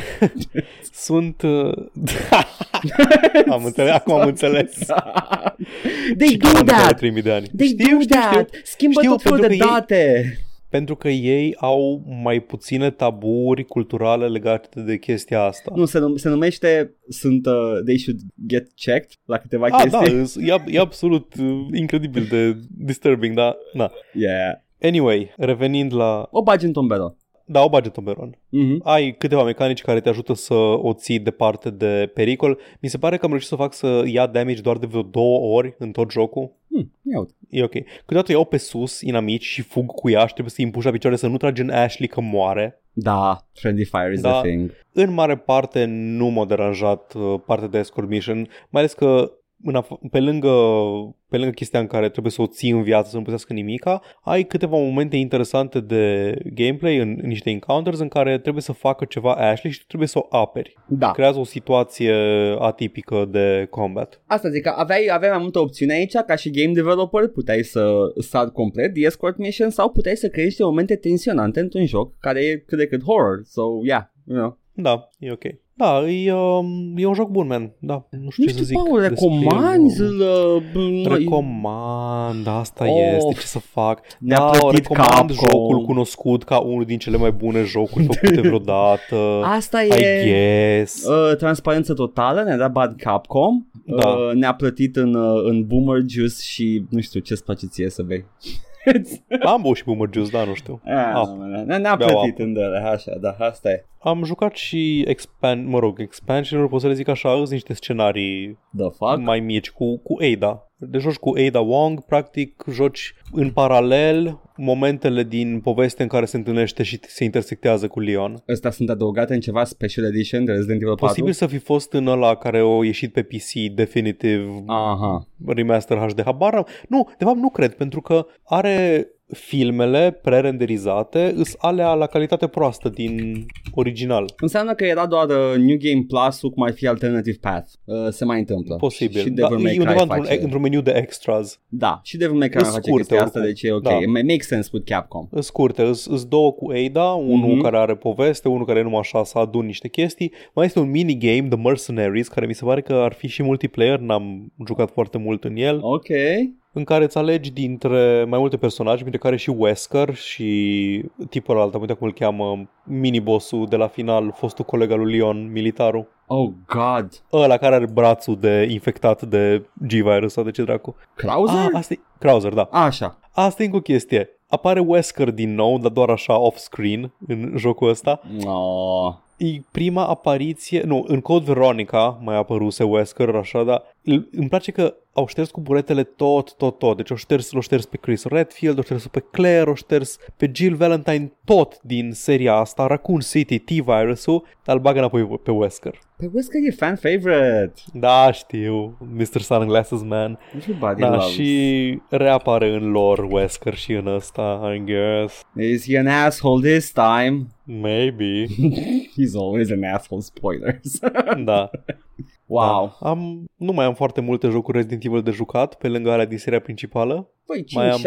Sunt... Uh... am înțeles, acum am înțeles. They Și do Cameron are that! 3000 de ani. They știu, do știu, that! știu. Schimbă Știu, tot felul de pentru că ei- date! Pentru că ei au mai puține taburi culturale legate de chestia asta. Nu, se, num- se numește, sunt, uh, they should get checked la câteva Ah, da, chestii. e, e absolut uh, incredibil de disturbing, da. Na. Yeah. Anyway, revenind la... O bagi în tombero. Da, o bagi în tomberon. Mm-hmm. Ai câteva mecanici care te ajută să o ții departe de pericol. Mi se pare că am reușit să fac să ia damage doar de vreo două ori în tot jocul. Hmm, ia uite. E ok. Câteodată iau pe sus inamici și fug cu ea și trebuie să-i împuși la picioare să nu tragi în Ashley că moare. Da, friendly fire is Da. a thing. În mare parte nu m-a deranjat uh, partea de escort mission, mai ales că în af- pe, lângă, pe lângă chestia în care trebuie să o ții în viață, să nu putească nimica, ai câteva momente interesante de gameplay în, în niște encounters în care trebuie să facă ceva Ashley și tu trebuie să o aperi. Da. Creează o situație atipică de combat. Asta zic că aveai, aveai mai multe opțiuni aici ca și game developer, puteai să sar complet the escort mission sau puteai să creezi niște momente tensionante într-un joc care e cât de cât horror. So, yeah, you know. Da, e ok. Da, e, um, e un joc bun, man. Da, nu știu Nu ce să știu, zic. Paul, despre recomanzi el. îl... uh, b- Recomand, asta Of. este, ce să fac. Ne-a da, plătit recomand Capcom. jocul cunoscut ca unul din cele mai bune jocuri făcute vreodată. Asta I e... guess. Uh, transparență totală, ne-a dat bani Capcom, Da. uh, ne-a plătit în, uh, în Boomer Juice și nu știu ce-ți place ție să bei. Am băut și Boomer Juice, da, nu știu. Ah, Apă. ne- ne-a Beau plătit apă. în dele, așa, da, asta e. Am jucat și expand, mă rog, expansion pot să le zic așa, sunt niște scenarii The fuck? mai mici cu, cu Ada. De joci cu Ada Wong, practic joci în paralel momentele din poveste în care se întâlnește și se intersectează cu Leon. Astea sunt adăugate în ceva special edition de Resident Evil 4? Posibil să fi fost în ăla care a ieșit pe PC definitiv Aha. remaster HD, habar n-am. Nu, de fapt nu cred, pentru că are filmele pre-renderizate, îs alea la calitate proastă din original. Înseamnă că era doar uh, New Game Plus-ul cum ar fi Alternative Path. Uh, se mai întâmplă. Posibil. Și da, Devil May e Cry undeva într-un, face... într-un meniu de extras. Da, și Devil May Cry Îs face scurte, chestia asta, oricum. deci e ok. Da. It makes sense with Capcom. În scurte, îs două cu Ada, unul Mhm. care are poveste, unul care e numai așa să adun niște chestii. Mai este un minigame, The Mercenaries, care mi se pare că ar fi și multiplayer, n-am jucat foarte mult în el. Ok. În care îți alegi dintre mai multe personaje, printre care și Wesker și tipul ăla, am uitat cum îl cheamă, mini-bossul de la final, fostul coleg al lui Leon, militarul. Oh, God. Ăla care are brațul de infectat de G-virus sau de ce dracu. Krauser? Ah, asta e... Krauser, da. Așa. Asta e încă o chestie. Apare Wesker din nou, dar doar așa off-screen în jocul ăsta. Oh. E prima apariție, nu, în Code Veronica mai apăruse Wesker, așa, dar îl- îmi place că au șters cu buretele tot, tot, tot. Deci au șters, l-au șters pe Chris Redfield, au șters pe Claire, au șters pe Jill Valentine, tot din seria asta, Raccoon City, T-Virus-ul, dar îl bagă înapoi pe Wesker. Pe Wesker e fan favorite. Da, știu, Mr. Sunglasses Man. Everybody Da, loves. și reapare în lore Wesker și în ăsta, I guess. Is he an asshole this time? Maybe. He's always an asshole, spoilers. da. wow. Da. Am, nu mai am foarte multe jocuri Resident Evil de jucat pe lângă alea din seria principală. Păi, Mai am- 5-6?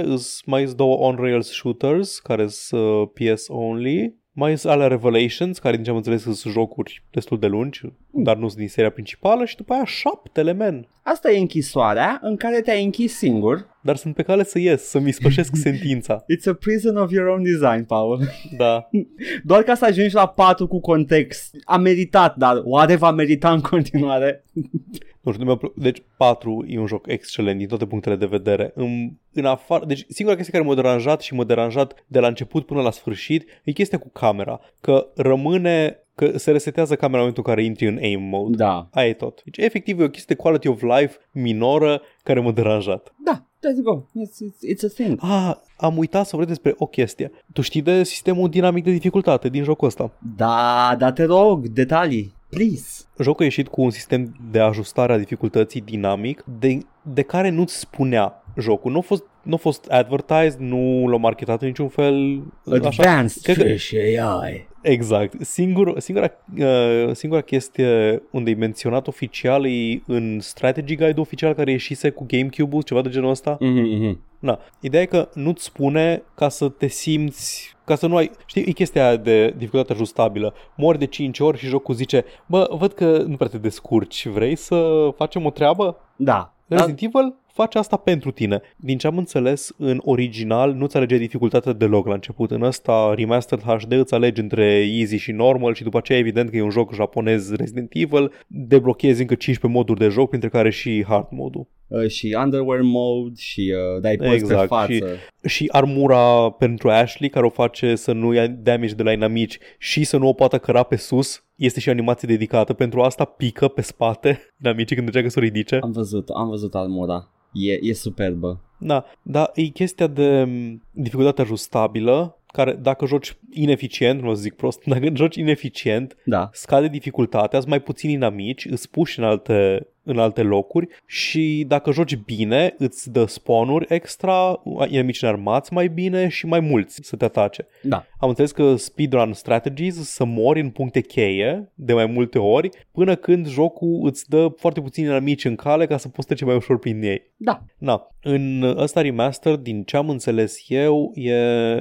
5-6 îs mai sunt două on-rails shooters care sunt uh, PS only. Mai sunt alea Revelations, care din ce am înțeles sunt jocuri destul de lungi, dar nu sunt din seria principală și după aia șaptele, men. Asta e închisoarea în care te-ai închis singur dar sunt pe cale să ies, să-mi spășesc sentința. It's a prison of your own design, Paul. Da. Doar ca să ajungi la 4 cu context. A meritat, dar oare va merita în continuare? Nu știu, mi-a plă- deci 4 e un joc excelent din toate punctele de vedere. În, în afară, deci singura chestie care m-a deranjat și m-a deranjat de la început până la sfârșit e chestia cu camera. Că rămâne, că se resetează camera în momentul în care intri în aim mode. Da. Aia e tot. Deci efectiv e o chestie de quality of life minoră care m-a deranjat. Da, let's go. It's, it's, it's a thing. Ah, am uitat să vorbesc despre o chestie. Tu știi de sistemul dinamic de dificultate din jocul ăsta? Da, da, te rog, detalii. Please. Jocul a ieșit cu un sistem de ajustare a dificultății dinamic de, de care nu-ți spunea jocul. Nu a fost, nu a fost advertised, nu l-a marketat în niciun fel. Advanced Cred că- Fish AI. Exact. Singur, singura, uh, singura chestie unde e menționat oficial e în strategy guide oficial care ieșise cu GameCube-ul, ceva de genul ăsta. Mm-hmm. Na, ideea e că nu-ți spune ca să te simți, ca să nu ai, știi, e chestia aia de dificultate ajustabilă. Mori de 5 ori și jocul zice, bă, văd că nu prea te descurci, vrei să facem o treabă? Da. da. Resident Evil face asta pentru tine. Din ce am înțeles, în original nu-ți alege dificultatea deloc la început. În ăsta, Remastered HD îți alegi între easy și normal și după aceea evident că e un joc japonez Resident Evil, deblochezi încă 15 moduri de joc, printre care și hard modul. Uh, și underwear mode și uh, dai post Exact, pe față. și- Și armura pentru Ashley, care o face să nu ia damage de la inamici și să nu o poată căra pe sus, este și animație dedicată. Pentru asta pică pe spate inamicii când încearcă să o ridice. Am văzut, am văzut armura. E, e superbă. Da, dar e chestia de m, dificultate ajustabilă, care dacă joci ineficient, nu o să zic prost, dacă joci ineficient, Da. scade dificultatea, îți mai puțini inamici, îți puși în alte, în alte locuri și dacă joci bine, îți dă spawnuri extra, inamici înarmați mai bine și mai mulți să te atace. Da. Am înțeles că speedrun strategies să mori în puncte cheie de mai multe ori până când jocul îți dă foarte puțini inamici în cale ca să poți trece mai ușor prin ei. Da. Na, în ăsta remaster, din ce am înțeles eu, e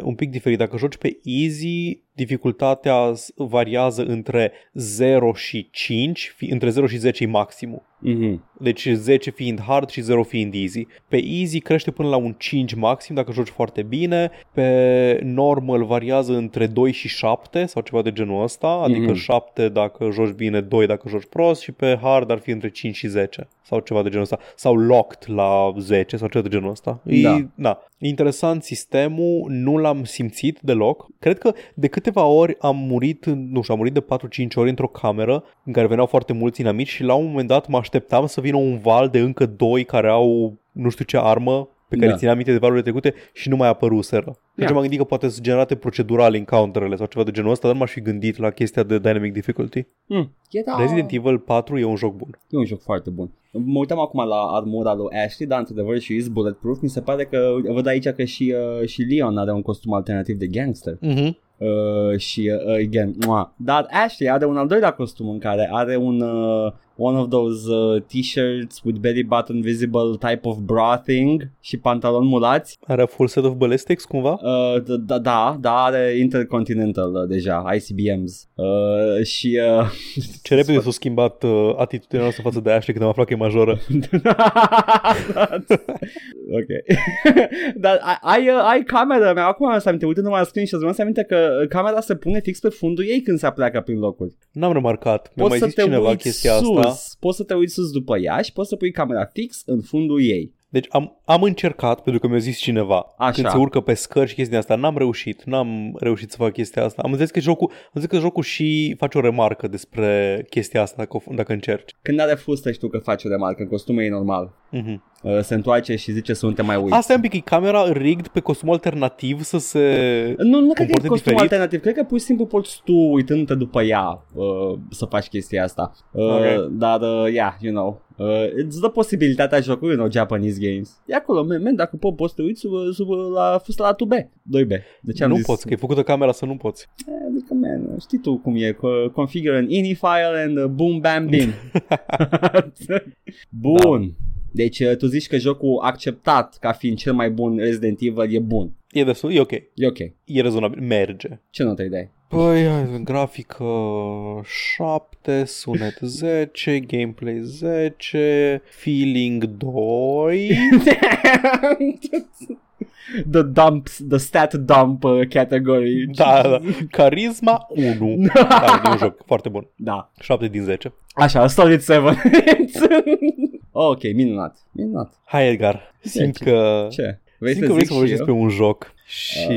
un pic diferit. Dacă joci pe easy, dificultatea s- variază între 0 și 5, fi- între 0 și 10 e maximul. Mm-hmm. Deci 10 fiind hard și 0 fiind easy. Pe easy crește până la un 5 maxim dacă joci foarte bine. Pe normal variază între 2 și 7 sau ceva de genul ăsta. Adică Mhm. 7 dacă joci bine, 2 dacă joci prost și pe hard ar fi între 5 și 10 sau ceva de genul ăsta. Sau locked la 10 sau ceva de genul ăsta. E, Da. da. Interesant sistemul, nu l-am simțit deloc. Cred că de câteva ori am murit, nu știu, am murit de 4-5 ori într-o cameră în care veneau foarte mulți inamici și la un moment dat mă așteptam să vină un val de încă doi care au nu știu ce armă pe care Da. da. țineam minte de valurile trecute și nu mai apăruseră. Deci Da. m-am gândit că poate sunt generate procedural encounterele sau ceva de genul ăsta, dar nu m-aș fi gândit la chestia de dynamic difficulty. Mm. E, da. Resident Evil 4 e un joc bun. E un joc foarte bun. Mă uitam acum la armura lui Ashley, dar într-adevăr și is bulletproof. Mi se pare că văd aici că și, uh, și Leon are un costum alternativ de gangster. Mm-hmm. Uh, și uh, again, mua. dar Ashley are un al doilea costum în care are un uh, one of those uh, t-shirts with belly button visible type of bra thing și pantaloni mulați. Are full set of ballistics cumva? Uh, da, da, da, da, are Intercontinental uh, deja, ICBMs. Uh, și uh, Ce repede s-a schimbat uh, atitudinea noastră față de Ashley când am aflat că e majoră. ok. Dar ai, ai, uh, ai camera mea, acum am să aminte, uite numai la screenshot, mi-am să aminte că uh, camera se pune fix pe fundul ei când se pleacă prin locuri. N-am remarcat. Mi-a mai să zis te cineva uiți chestia sus, asta. Poți să te uiți sus după ea și poți să pui camera fix în fundul ei. Deci am, am încercat, pentru că mi-a zis cineva, Așa. când se urcă pe scări și chestia asta, n-am reușit, n-am reușit să fac chestia asta. Am înțeles că jocul, am înțeles că jocul și face o remarcă despre chestia asta dacă, o- dacă încerci. Când are fustă știu că face o remarcă, în costumul e normal. Mm-hmm. Uh, Se întoarce și zice să nu te mai uiți. Asta e un pic, e camera rigged pe costum alternativ să se... Nu, nu cred că e comporte costum diferit? alternativ, cred că pur și simplu poți tu, uitându-te după ea, uh, să faci chestia asta. Uh, Ok. Dar, uh, yeah, you know, uh, îți dă posibilitatea jocului în Japanese games. E acolo, man, man dacă po- poți să te uiți sub, sub la fustă la 2B, 2B. De ce am nu zis? poți, că e făcută camera să nu poți. Eh, Adică, man, știi tu cum e, co- configure an ini file and uh, boom, bam, bim. Bun. Deci uh, tu zici că jocul acceptat ca fiind cel mai bun Resident Evil e bun. E destul, e ok. E ok. E rezonabil, merge. Ce notă îi dai? Păi, hai, grafică 7, sunet 10, gameplay 10, feeling 2. the dump, the stat dump uh, category. da, da. Carisma 1. da, e un joc foarte bun. Da. 7 din 10. Așa, Solid 7. ok, minunat. Minunat. Hai, Edgar. Simt Ce? că... Ce? Vrei Simt să că vrei zic să și vorbești eu? despre un joc. Și...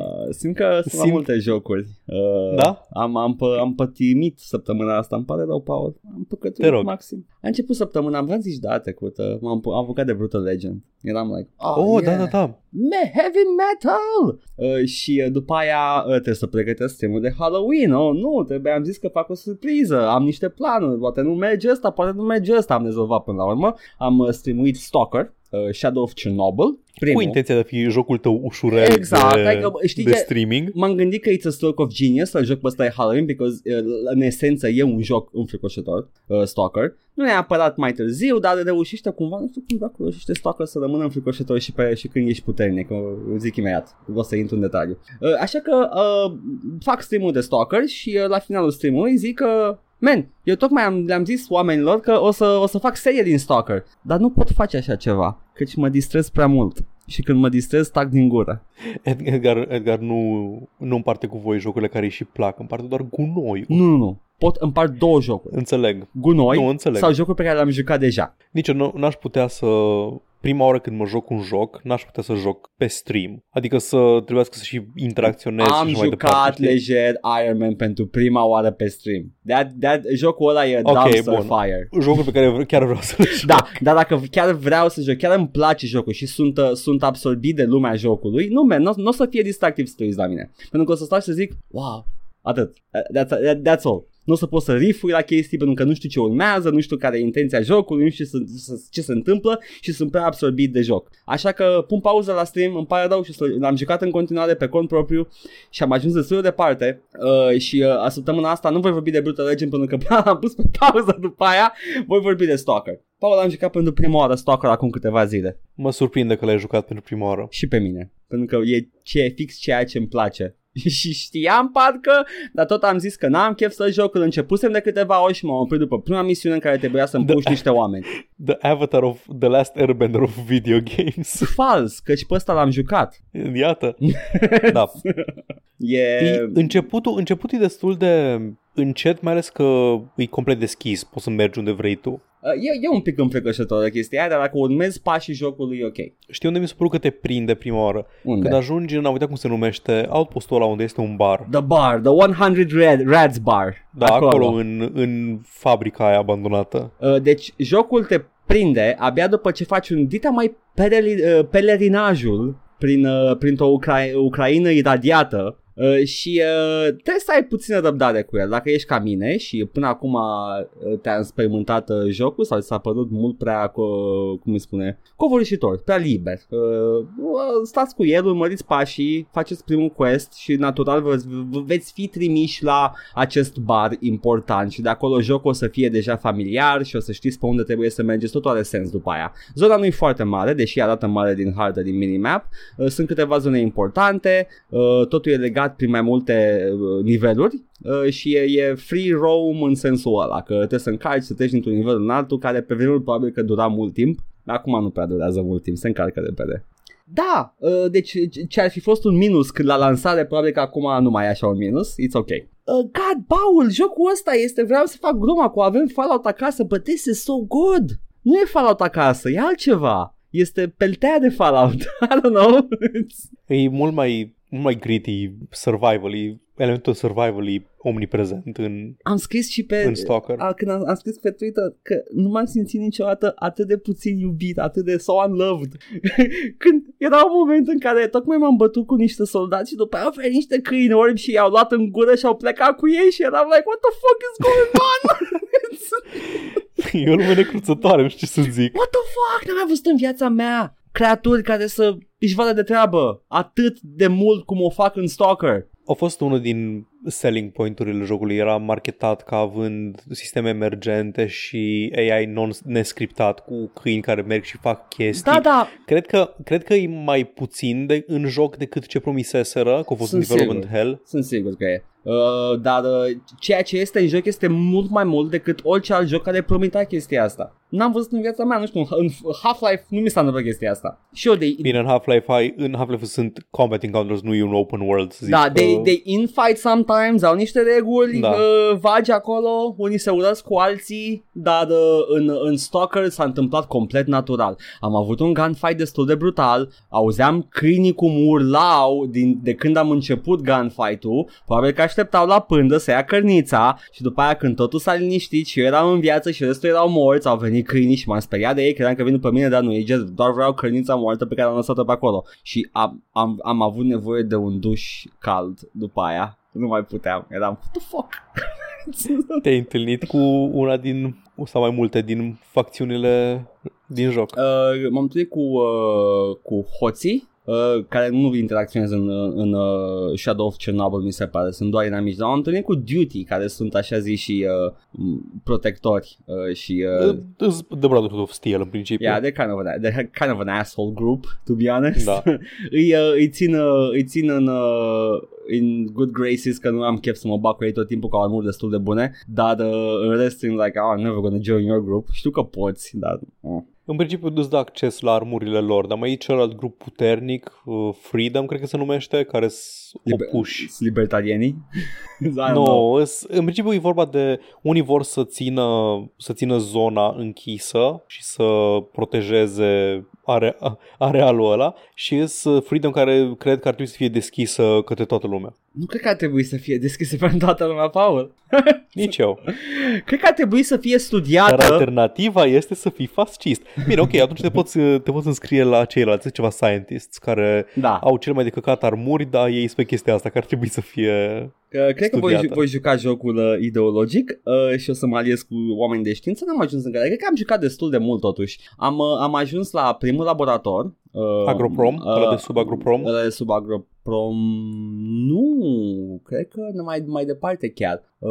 Uh, simt că sunt la Simt- multe jocuri. Uh, Da? Am, am, pă, am pătimit săptămâna asta, îmi pare rău, Paul. Am Te păcătuit rog. maxim. A început săptămâna, am vrea zici data trecută, m-am pu- am apucat de Brutal Legend. Eram like, oh, Oh, yeah. da, da, da. Me- heavy metal! Uh, și uh, după aia uh, trebuie să pregătesc streamul de Halloween. Oh, nu, trebuie, am zis că fac o surpriză, am niște planuri, poate nu merge ăsta, poate nu merge ăsta, am rezolvat până la urmă. Am uh, streamuit Stalker, uh, Shadow of Chernobyl, primul. Cu intenția de a fi jocul tău ușurel Exact, de, adică, știi de ce- streaming. M-am gândit că it's a stroke of genius să joc pe ăsta de Halloween because uh, în esență e un joc înfricoșător, uh, Stalker. Nu e apărat mai târziu, dar reușește cumva, nu știu cum dacă reușește Stalker să rămână înfricoșător și, pe, și când ești puternic, o zic imediat, o să intru în detaliu. Uh, așa că uh, fac stream-ul de Stalker și uh, la finalul stream-ului zic că Man, eu tocmai am, le-am zis oamenilor că o să, o să fac serie din Stalker, dar nu pot face așa ceva, căci mă distrez prea mult. Și când mă distrez, tac din gură. Ed- Edgar, Edgar nu, nu împarte cu voi jocurile care îi și plac, împarte doar gunoi. Nu, nu, nu. Pot împart două jocuri. Înțeleg. Gunoi Nu, înțeleg. sau jocuri pe care le-am jucat deja. Nici eu nu, n-aș putea să... Prima oară când mă joc un joc, n-aș putea să joc pe stream. Adică să trebuiască să și interacționez Am și așa mai jucat departe. știi? lejer Iron Man pentru prima oară pe stream. That, that, jocul ăla e Ok, Dumpster bun. Fire. Jocul pe care vre- chiar vreau să-l joc. Da, dar dacă chiar vreau să joc, chiar îmi place jocul și sunt, uh, sunt absorbit de lumea jocului, nu, man, nu o să fie distractive stories la mine. Pentru că o să stau și să zic, wow, atât, Uh, that's, that, that's all. Nu o să pot să rifui la chestii pentru că nu știu ce urmează, nu știu care e intenția jocului, nu știu ce, se- ce se întâmplă și sunt prea absorbit de joc. Așa că pun pauză la stream, îmi pare rău și să- l-am jucat în continuare pe cont propriu și am ajuns destul de departe uh, și uh, a săptămâna asta nu voi vorbi de Brutal Legend pentru că am pus pe pauză după aia, voi vorbi de Stalker. Paul am jucat pentru prima oară Stalker acum câteva zile. Mă surprinde că l-ai jucat pentru prima oară. Și pe mine. Pentru că e ce fix ceea ce îmi place. și știam parcă, dar tot am zis că n-am chef să joc, îl începusem de câteva ori și m-am oprit după prima misiune în care trebuia să-mi Da. puși niște oameni. The Avatar of The Last Airbender of Video Games. Fals, căci pe ăsta l-am jucat. Iată. Da. E... E, începutul, începutul e destul de încet, mai ales că e complet deschis. Poți să mergi unde vrei tu. E, e un pic înfricoșător chestia aia, dar dacă urmezi pașii jocului, e ok. Știi unde mi s-a părut că te prinde prima oară? Unde? Când ajungi în, am uitat cum se numește, outpostul ăla unde este un bar. The bar, the 100 Red, Reds bar. Da, acolo, acolo în, în fabrica aia abandonată. Uh, deci jocul te prinde abia după ce faci un dita mai pereli, uh, pelerinajul prin, uh, printr-o Ucra- Ucraină iradiată Uh, și uh, trebuie să ai puțină răbdare cu el. Dacă ești ca mine și până acum uh, te-a înspăimântat uh, jocul Sau ți s-a părut mult prea, co- cum îi spune, covârșitor, prea liber uh, uh, Stați cu el, urmăriți pașii, faceți primul quest Și natural veți, veți fi trimiși la acest bar important Și de acolo jocul o să fie deja familiar Și o să știți pe unde trebuie să mergeți Totul are sens după aia. Zona nu e foarte mare, deși arată mare din hartă, din minimap uh, Sunt câteva zone importante uh, Totul e legat prin mai multe uh, niveluri uh, și e, e free roam în sensul ăla, că trebuie să încarci, să treci dintr-un nivel în altul, care pe vremuri probabil că dura mult timp, dar acum nu prea durează mult timp, se încarcă repede. Da, uh, deci ce ar fi fost un minus când la lansare, probabil că acum nu mai e așa un minus, it's ok. Uh, God, Paul, jocul ăsta este, vreau să fac gluma cu avem Fallout acasă, but this is so good. Nu e Fallout acasă, e altceva. Este peltea de Fallout, I don't know. E mult mai, mult mai gritty, survival e, elementul survival e omniprezent în, am scris și pe în Stalker. a, când am, am scris pe Twitter că nu m-am simțit niciodată atât de puțin iubit, atât de so unloved. când era un moment în care tocmai m-am bătut cu niște soldați și după aia au venit niște câini orbi și i-au luat în gură și au plecat cu ei și eram like, what the fuck is going on? E o lume necruțătoare, nu știu ce să zic. what the fuck? N-am mai văzut în viața mea creaturi care să își vadă de treabă atât de mult cum o fac în Stalker. A fost unul din selling point-urile jocului. Era marketat ca având sisteme emergente și AI non-nescriptat cu câini care merg și fac chestii. Da, da, Cred că, cred că e mai puțin de, în joc decât ce promiseseră, că a fost Sunt un development sigur. hell. Sunt sigur că e. Uh, dar uh, ceea ce este în joc este mult mai mult decât orice alt joc care promita chestia asta. N-am văzut în viața mea, nu știu, în Half-Life nu mi s-a întâmplat chestia asta. Și eu de... Bine, în Half-Life, ai, în Half-Life sunt combat encounters, nu e un open world, să zic. Da, they, they infight sometimes, au niște reguli da. uh, vagi acolo, unii se urăsc cu alții, dar uh, în, în Stalker s-a întâmplat complet natural. Am avut un gunfight destul de brutal, auzeam câinii cum urlau din, de când am început gunfight-ul, probabil că așteptau la pândă să ia cărnița și după aia când totul s-a liniștit și eu eram în viață și restul erau morți, au venit câinii și m-am speriat de ei, credeam că vin pe mine, dar nu, ei just, doar vreau cărnița moartă pe care am lăsat-o pe acolo. Și am, am, am avut nevoie de un duș cald după aia. Nu mai puteam, eram, what the fuck? Te-ai întâlnit cu una din, sau mai multe din facțiunile din joc? Uh, m-am întâlnit cu, uh, cu hoții, Uh, care nu interacționează în, în uh, Shadow of Chernobyl, mi se pare, sunt doar inamici, dar am întâlnit cu Duty, care sunt așa zi și uh, protectori uh, și... Uh, The Brotherhood of Steel, în principiu. Yeah, they're kind of an, they're kind of an asshole group, to be honest. Da. îi, uh, îi, țin, uh, îi țin în... Uh, in good graces că nu am chef să mă bag cu ei tot timpul au armuri destul de bune, dar uh, în rest like, oh, I'm never gonna join your group. Știu că poți, dar... Uh. În principiu îți dă acces la armurile lor, dar mai e celălalt grup puternic, uh, Freedom cred că se numește, care sunt Liber- opuși. Libertarienii? nu, no, în principiu e vorba de unii vor să țină, să țină zona închisă și să protejeze are, arealul ăla și e uh, Freedom care cred că ar trebui să fie deschisă către toată lumea. Nu cred că ar trebui să fie deschisă pentru toată lumea, Paul. Nici eu. Cred că ar trebui să fie studiată. Dar alternativa este să fii fascist. Bine, ok, atunci te poți, te poți înscrie la ceilalți, ceva scientists care da. au cel mai de căcat armuri, dar ei spune chestia asta, că ar trebui să fie Uh, cred că voi, voi juca jocul uh, ideologic uh, și o să mă aliez cu oameni de știință. N-am ajuns încă. Cred că am jucat destul de mult totuși. Am, uh, am ajuns la primul laborator. Uh, Agroprom? Uh, de sub Agroprom? Ăla de sub Agroprom... Nu, cred că mai, mai departe chiar. Uh,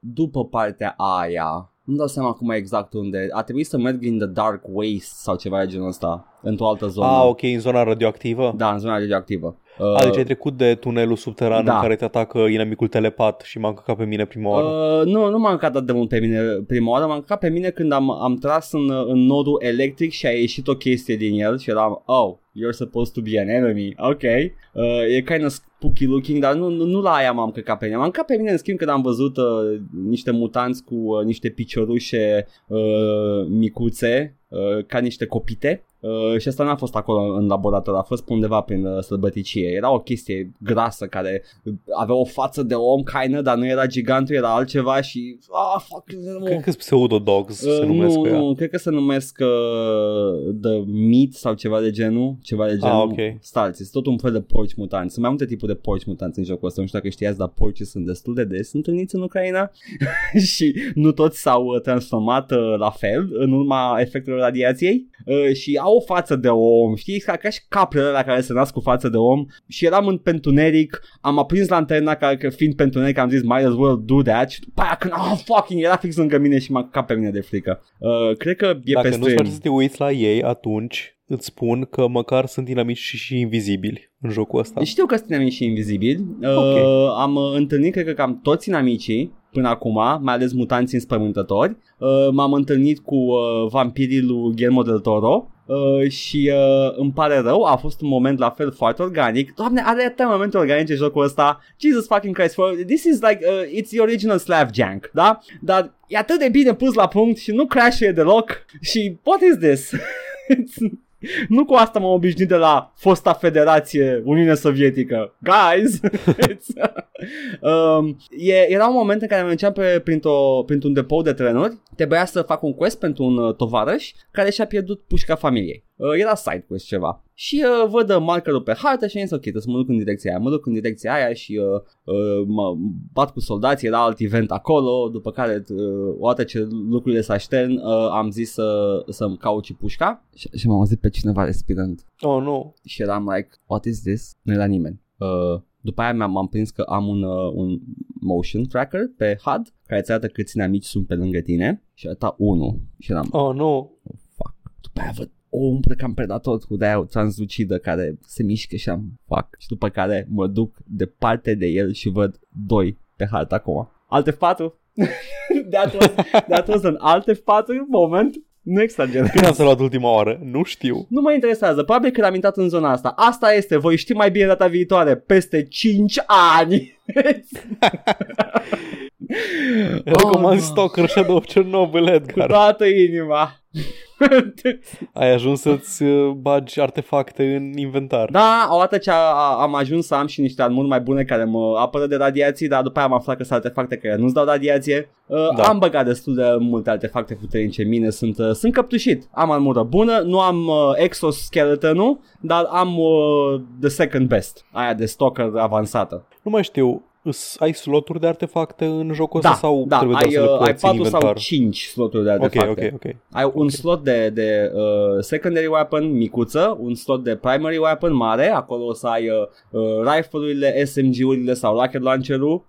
după partea aia nu dau seama acum exact unde. A trebuit să merg în The Dark Waste sau ceva de genul ăsta, într-o altă zonă. Ah, ok, în zona radioactivă? Da, în zona radioactivă. Uh, A, deci ai trecut de tunelul subteran da. în care te atacă inamicul telepat și m-a încăcat pe mine prima oară. Uh, nu, nu m-a încăcat de mult pe mine prima oară, m-a încăcat pe mine când am, am tras în, în nodul electric și a ieșit o chestie din el și eram, oh, you're supposed to be an enemy, ok. Uh, e kind of spooky looking, dar nu, nu, nu la aia m-am căcat pe mine. M-am căcat pe mine în schimb când am văzut uh, niște mutanți cu uh, niște piciorușe uh, micuțe, uh, ca niște copite Uh, și asta n-a fost acolo în laborator, a fost undeva prin uh, sălbăticie. Era o chestie grasă care avea o față de om, caină, dar nu era gigantul, era altceva și... Ah, fuck, Cred că pseudo-dogs uh, se numesc Nu, nu, cred că se numesc uh, The Meat sau ceva de genul. Ceva de ah, genul. Ah, ok. Stalți, sunt tot un fel de porci mutanți. Sunt mai multe tipuri de porci mutanți în jocul ăsta. Nu știu dacă știați, dar porci sunt destul de des întâlniți în Ucraina și nu toți s-au uh, transformat uh, la fel în urma efectelor radiației uh, și au o față de om, știi, ca, ca și caprele la care se nasc cu față de om și eram în pentuneric, am aprins lanterna care că fiind pentuneric am zis might as well do that și după aia când, oh fucking, era fix lângă mine și m-a cap pe mine de frică. Uh, cred că e Dacă pe nu să te uiți la ei atunci îți spun că măcar sunt dinamici și, și invizibili în jocul ăsta. Știu că sunt dinamici și invizibili. Okay. Uh, am întâlnit, cred că cam toți inamicii până acum, mai ales mutanți înspământători. Uh, m-am întâlnit cu uh, vampirii lui Guillermo del Toro, Uh, și uh, îmi pare rău, a fost un moment la fel foarte organic. Doamne, are atâtea momente organice jocul ăsta. Jesus fucking Christ, for, this is like, uh, it's the original Slav Jank, da? Dar e atât de bine pus la punct și nu crash deloc și what is this? nu cu asta m-am obișnuit de la fosta federație Uniunea Sovietică. Guys! um, e, era un moment în care mergeam pe, printr-o, printr-un depou de trenuri, trebuia să fac un quest pentru un uh, tovarăș care și-a pierdut pușca familiei. Uh, era side quest ceva. Și uh, văd uh, markerul pe hartă și am zis ok, să mă duc în direcția aia. Mă duc în direcția aia și uh, uh, mă bat cu soldații, era alt event acolo, după care uh, odată ce lucrurile s-a ștern, uh, am zis să, să-mi caut și pușca și, și m-am auzit pe cineva respirând. Oh, nu. Și eram like, what is this? Nu era nimeni. Uh, după aia m am prins că am un, uh, un motion tracker pe HUD care îți arată câți amici sunt pe lângă tine și arăta unul și eram Oh, nu. Oh, fuck. După aia văd o umbră cam predator cu de-aia translucidă care se mișcă și am fac și după care mă duc departe de el și văd doi pe hartă acum. Alte 4? that, was, that was an alte 4 moment. Nu exagerez. Când am să luat ultima oară? Nu știu. Nu mă interesează. Probabil că am intrat în zona asta. Asta este. Voi ști mai bine data viitoare. Peste 5 ani. Recomand Oh, Stalker Shadow of Chernobyl, Cu Edgar. toată inima. Ai ajuns să-ți uh, bagi artefacte în inventar. Da, odată ce a, a, am ajuns să am și niște armuri mai bune care mă apără de radiații, dar după aia am aflat că sunt artefacte care nu-ți dau radiație. Uh, Da. Am băgat destul de multe artefacte puternice în mine, sunt, uh, sunt căptușit. Am armură bună, nu am uh, exoskeletonul, dar am uh, the second best, aia de stalker avansată. Nu mai știu, îs- ai sloturi de artefacte în jocul Da, ăsta sau da, trebuie ai, doar să le uh, ai poți în 4 sau inventar? 5 sloturi de Ok, artefacte. ok, ok. Ai un slot de, de uh, secondary weapon micuță, un slot de primary weapon mare, acolo o să ai uh, uh, rifle-urile, SMG-urile sau rocket launcher-ul uh,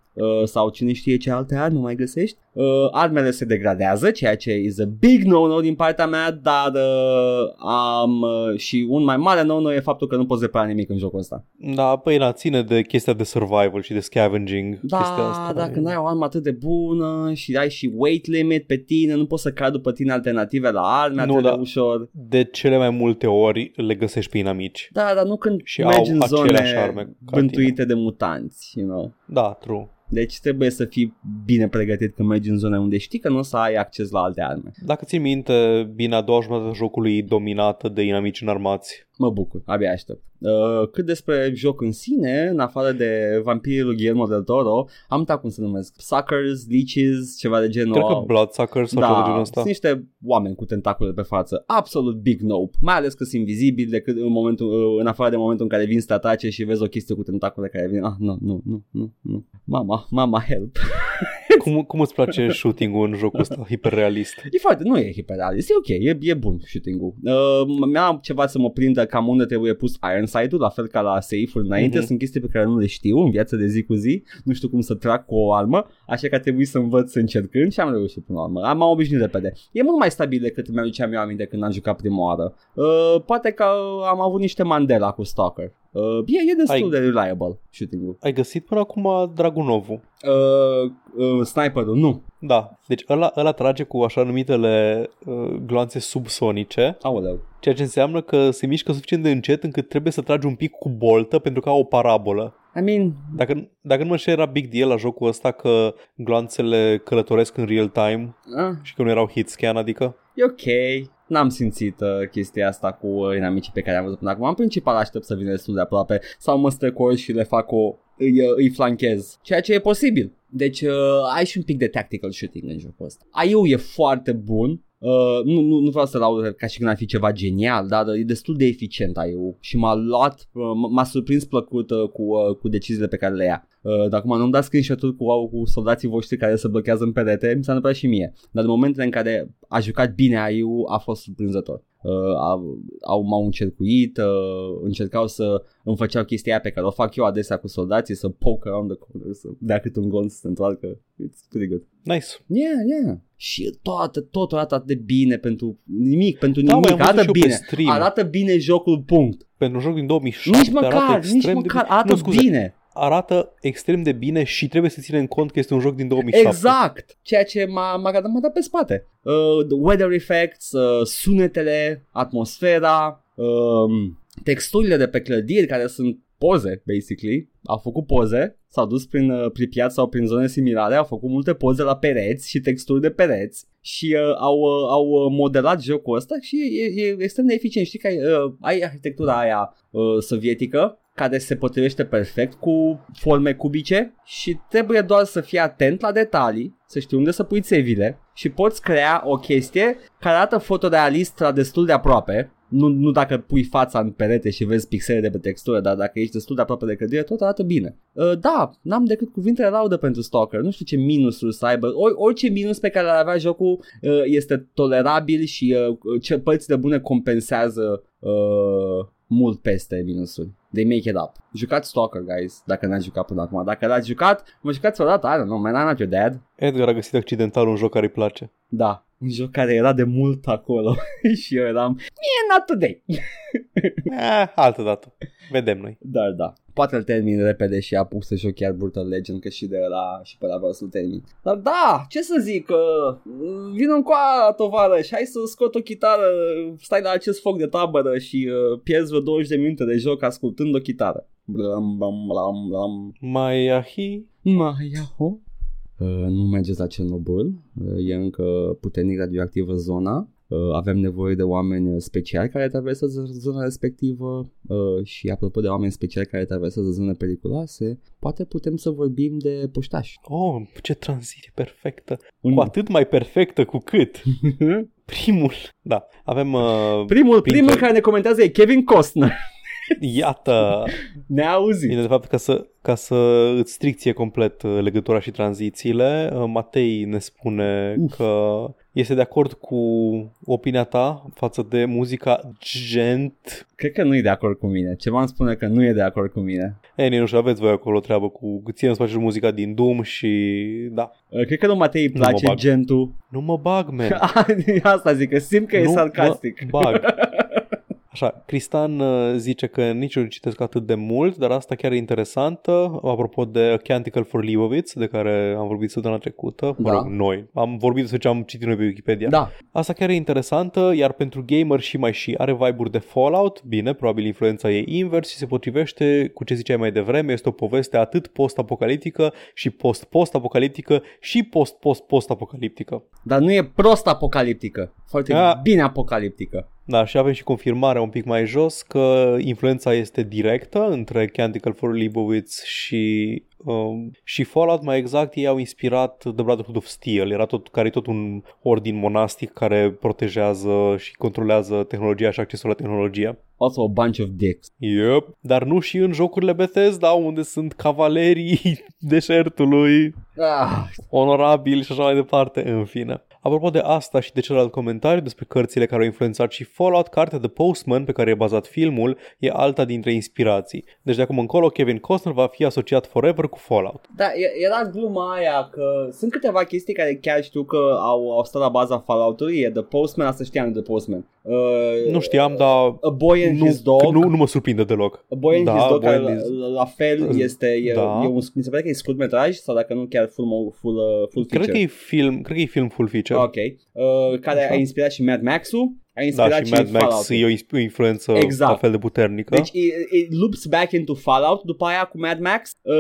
sau cine știe ce alte arme mai găsești. Uh, armele se degradează, ceea ce is a big no-no din partea mea, dar uh, am uh, și un mai mare no-no e faptul că nu poți repara nimic în jocul ăsta. Da, păi na, ține de chestia de survival și de scavenging. chestia Da, asta. dacă n-ai o armă atât de bună și ai și weight limit pe tine, nu poți să cai după tine alternative la arme Nu, atât de da. ușor. De cele mai multe ori le găsești pe inamici. Da, dar nu când Și mergi au în aceleași zone arme ca bântuite de mutanți, you know. Da, true. Deci trebuie să fii bine pregătit când mergi în zone unde știi că nu o să ai acces la alte arme. Dacă ții minte, bine, a doua jumătate a jocului e dominată de inamici înarmați. Mă bucur, abia aștept. Uh, cât despre joc în sine, în afară de vampirii lui Guillermo del Toro, am uitat cum se numesc. Suckers, leeches, ceva de genul. Cred că Bloodsucker sau ceva de genul da, ăsta. sunt niște oameni cu tentacule pe față. Absolut big nope. Mai ales că sunt invizibili decât în, momentul, uh, în afară de momentul în care vin să te atace și vezi o chestie cu tentacule care vin. Ah, nu, nu, nu, nu, nu. Mama, mama, help. Cum, cum îți place shooting-ul în jocul ăsta hiperrealist? E foarte, nu e hiperrealist, e ok, e, e bun shooting-ul. Uh, mi-am ceva să mă prindă cam unde trebuie pus iron sight-ul, la fel ca la safe-uri înainte, Mhm. sunt chestii pe care nu le știu în viața de zi cu zi, nu știu cum să trag cu o armă, așa că a trebuit să învăț încercând și am reușit până la urmă. Am m-am obișnuit repede. E mult mai stabil decât mi-aduceam eu aminte când am jucat prima oară. Uh, poate că am avut niște Mandela cu Stalker. Uh, e, e destul Ai- de reliable shooting-ul. Ai găsit până acum Dragunovul? Uh, uh, sniperul, nu. Da, deci ăla, ăla trage cu așa numitele uh, gloanțe subsonice, Aoleu. ceea ce înseamnă că se mișcă suficient de încet încât trebuie să tragi un pic cu boltă pentru că au o parabolă. I mean, Dacă, dacă nu mă știu, era big deal la jocul ăsta că gloanțele călătoresc în real time uh, și că nu erau hit scan, adică E ok. N-am simțit uh, chestia asta cu uh, inamicii pe care am văzut până acum. În principal aștept să vină destul de aproape sau mă strecor și le fac o... Îi, uh, îi flanchez. Ceea ce e posibil. Deci uh, ai și un pic de tactical shooting în jocul ăsta. AI-ul e foarte bun. Uh, nu, nu, nu vreau să laud ca și când ar fi ceva genial, dar e destul de eficient AI-ul și m-a luat, uh, m- m-a surprins plăcut uh, cu, uh, cu deciziile pe care le ia. Uh, dar acum nu-mi dați screenshot-uri cu, cu soldații voștri care se blochează în perete, mi s-a întâmplat și mie. Dar în momentele în care a jucat bine AI-ul a fost surprinzător. Uh, au, au, m-au încercuit, uh, încercau să îmi făceau chestia aia pe care o fac eu adesea cu soldații, să poke around the corner, să dea cât un gol să se întoarcă. It's pretty good. nice. Yeah, yeah. Și toată, totul arată atât de bine pentru nimic, pentru Da, mă, nimic, am văzut arată și eu pe bine. stream. Arată bine jocul, punct. Pentru un joc din 2007 Nici arată măcar, extrem nici de măcar, bine. arată nu, scuze, bine. Arată extrem de bine și trebuie să ținem cont că este un joc din 2007. Exact, ceea ce m-a, m-a, dat- m-a dat pe spate. Uh, the weather effects, uh, sunetele, atmosfera, um, texturile de pe clădiri care sunt poze, basically. Au făcut poze, s-au dus prin uh, Pripyat sau prin zone similare, au făcut multe poze la pereți și texturi de pereți și uh, au, uh, au uh, modelat jocul ăsta și e, e extrem de eficient. Știi că ai, uh, ai arhitectura aia uh, sovietică care se potrivește perfect cu forme cubice și trebuie doar să fii atent la detalii, să știi unde să pui țevile și poți crea o chestie care arată fotorealist la destul de aproape, nu, nu dacă pui fața în perete și vezi pixele de pe textură, dar dacă ești destul de aproape de clădire, tot arată bine. Uh, da, n-am decât cuvinte de laudă pentru Stalker, nu știu ce minusuri să aibă, Or, orice minus pe care l avea jocul uh, este tolerabil și uh, ce părți de bune compensează uh, mult peste minusuri. They make it up. Jucați Stalker, guys, dacă n-ați jucat până acum. Dacă l-ați jucat, mă jucați odată, I don't know, man, I'm not your dad. Edgar a găsit accidental un joc care îi place. Da, un joc care era de mult acolo și eu eram, mie not today. eh, altă dată. Vedem noi. Dar da, poate îl termin repede și apuc să joc chiar Brutal Legend, că și de la și pe la vreau să-l termin. Dar da, ce să zic, uh, vin în coa, tovară, și hai să scot o chitară, stai la acest foc de tabără și uh, pierzi vreo 20 de minute de joc ascultând o chitară. Blam, blam, blam, blam. Mai ahi. Mai aho. Uh, nu mergeți la Cernobâl, uh, e încă puternic radioactivă zona, uh, avem nevoie de oameni speciali care traversează zona respectivă uh, și apropo de oameni speciali care traversează zone periculoase, poate putem să vorbim de puștași. Oh, ce tranziție perfectă. Un- Cu atât mai perfectă cu cât primul. Da, avem uh, primul, printre- primul care ne comentează e Kevin Costner. Iată, Ne auzit. Bine, de fapt, ca să, ca să îți stricție complet uh, legătura și tranzițiile, uh, Matei ne spune Uf. că este de acord cu opinia ta față de muzica gent. Cred că nu e de acord cu mine. Ceva îmi spune că nu e de acord cu mine. Ei, nu știu, aveți voi acolo treabă cu... Ție îmi place muzica din Doom și... Da. Uh, Cred că nu Matei îi Nu mă place bag. gentul. Nu mă bag, man. Asta zic, că simt că e nu sarcastic. Mă bag. Așa, Cristan uh, zice că nici eu nu citesc atât de mult, dar asta chiar e interesantă. Apropo de A Canticle for Leibovitz, de care am vorbit săptămâna trecută, mă Da. rog, noi. Am vorbit despre ce am citit noi pe Wikipedia. Da, Asta chiar e interesantă, iar pentru gamer și mai și are vibe-uri de Fallout, bine, probabil influența e invers și se potrivește cu ce ziceai mai devreme, este o poveste atât post-apocaliptică și post-post-apocaliptică și post-post-post-apocaliptică. dar nu e prost apocaliptică. Foarte Da. bine apocaliptică. Da, și avem și confirmarea un pic mai jos că influența este directă între Canticle for Leibowitz și um, și Fallout, mai exact, ei au inspirat The Brotherhood of Steel, era tot, care e tot un ordin monastic care protejează și controlează tehnologia și accesul la tehnologie. Also a bunch of dicks. Yep. Dar nu și în jocurile Bethesda, unde sunt cavalerii deșertului, Ah, onorabili și așa mai departe, în fine. Apropo de asta și de celălalt comentariu despre cărțile care au influențat și Fallout, cartea The Postman, pe care e bazat filmul, e alta dintre inspirații. Deci de acum încolo Kevin Costner va fi asociat forever cu Fallout. Da, e- era gluma aia că sunt câteva chestii care chiar știu că au, au stat la baza Fallout-ului. E The Postman, asta știam de The Postman. Uh, Nu știam, dar A Boy and nu, His Dog. nu, nu mă surprinde deloc. A Boy and Da, His Dog, Boy care and la, His- la, la fel este, e, Da. e un, mi se pare că e scurtmetraj sau dacă nu chiar full, full, uh, full Cred feature. că e film, cred că e film full feature. Ok. Uh, care Așa. a inspirat și Mad Max-ul, a inspirat da, și Mad Max Fallout. e o, ins- o influență Exact. la fel de puternică. Deci it, it loops back into Fallout după aia cu Mad Max. Uh,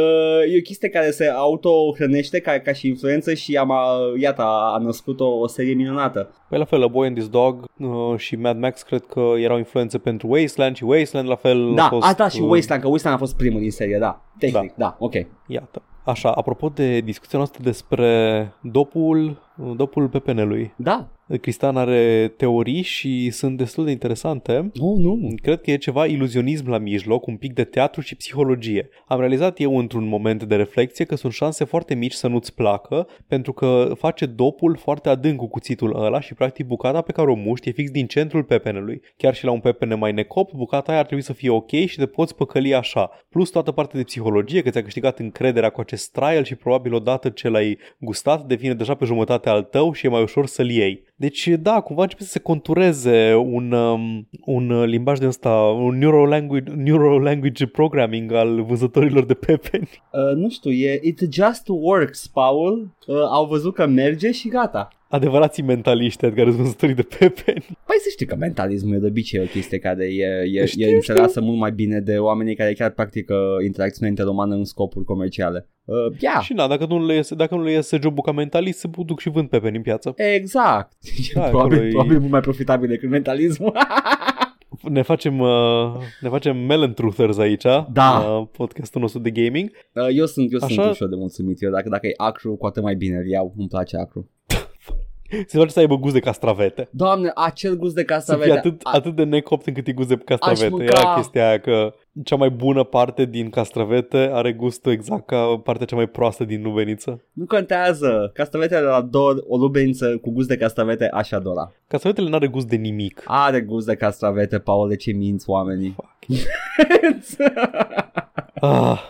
e o chestie care se auto-hrănește ca, ca și influență și am, uh, iată, a, a născut o, o serie minunată. Păi la fel, A Boy and His Dog uh, și Mad Max cred că erau influențe pentru Wasteland și Wasteland la fel a Da, fost... a, da, și uh, Wasteland, că Wasteland a fost primul din serie, da. Tehnic, da, da ok. Iată. Așa, apropo de discuția noastră despre dopul, dopul PPN-ului. Da. Cristian are teorii și sunt destul de interesante. Oh, nu. Cred că e ceva iluzionism la mijloc, un pic de teatru și psihologie. Am realizat eu într-un moment de reflexie că sunt șanse foarte mici să nu-ți placă, pentru că face dopul foarte adânc cu cuțitul ăla și practic bucata pe care o muști e fix din centrul pepenelui. Chiar și la un pepene mai necop, bucata aia ar trebui să fie ok și te poți păcăli așa. Plus toată partea de psihologie, că ți-a câștigat încrederea cu acest trial și probabil odată ce l-ai gustat devine deja pe jumătate al tău și e mai ușor să-l iei. Deci, da, cumva începe să se contureze un, um, un uh, limbaj de ăsta, un neuro-language, neuro-language programming al vânzătorilor de pepeni. Uh, nu știu, e It Just Works, Paul. Uh, au văzut că merge și gata. Adevărații mentaliști, adică vânzătorii de pepeni. Păi să știi că mentalismul e de obicei o chestie care e, e, Știu, e înțeleasă mult mai bine de oamenii care chiar practică interacțiunea interumană în scopuri comerciale. Uh, yeah. Și na, dacă nu le iese, dacă nu le iese jobul ca mentalist, se duc și vând pepeni în piață. Exact. Da, acolo probabil, e- probabil mult mai profitabil decât mentalismul. Ne facem, uh, ne facem melon truthers aici, Da. uh, podcastul nostru de gaming. Uh, eu sunt, eu Așa? sunt ușor de mulțumit. Eu dacă, dacă e acru, cu atât mai bine îl iau. Îmi place acru. Se face să aibă gust de castravete. Doamne, acel gust de Să castravete. fie atât, A- atât de necopt încât e gust de castravete. mânca- Era chestia aia că cea mai bună parte din castravete are gustul exact ca partea cea mai proastă din lubeniță. Nu contează. Castravetele la ador, o lubeniță cu gust de castravete, aș adora. Castravetele n-are gust de nimic. Are gust de castravete, Paul, de ce minți oamenii? Ah.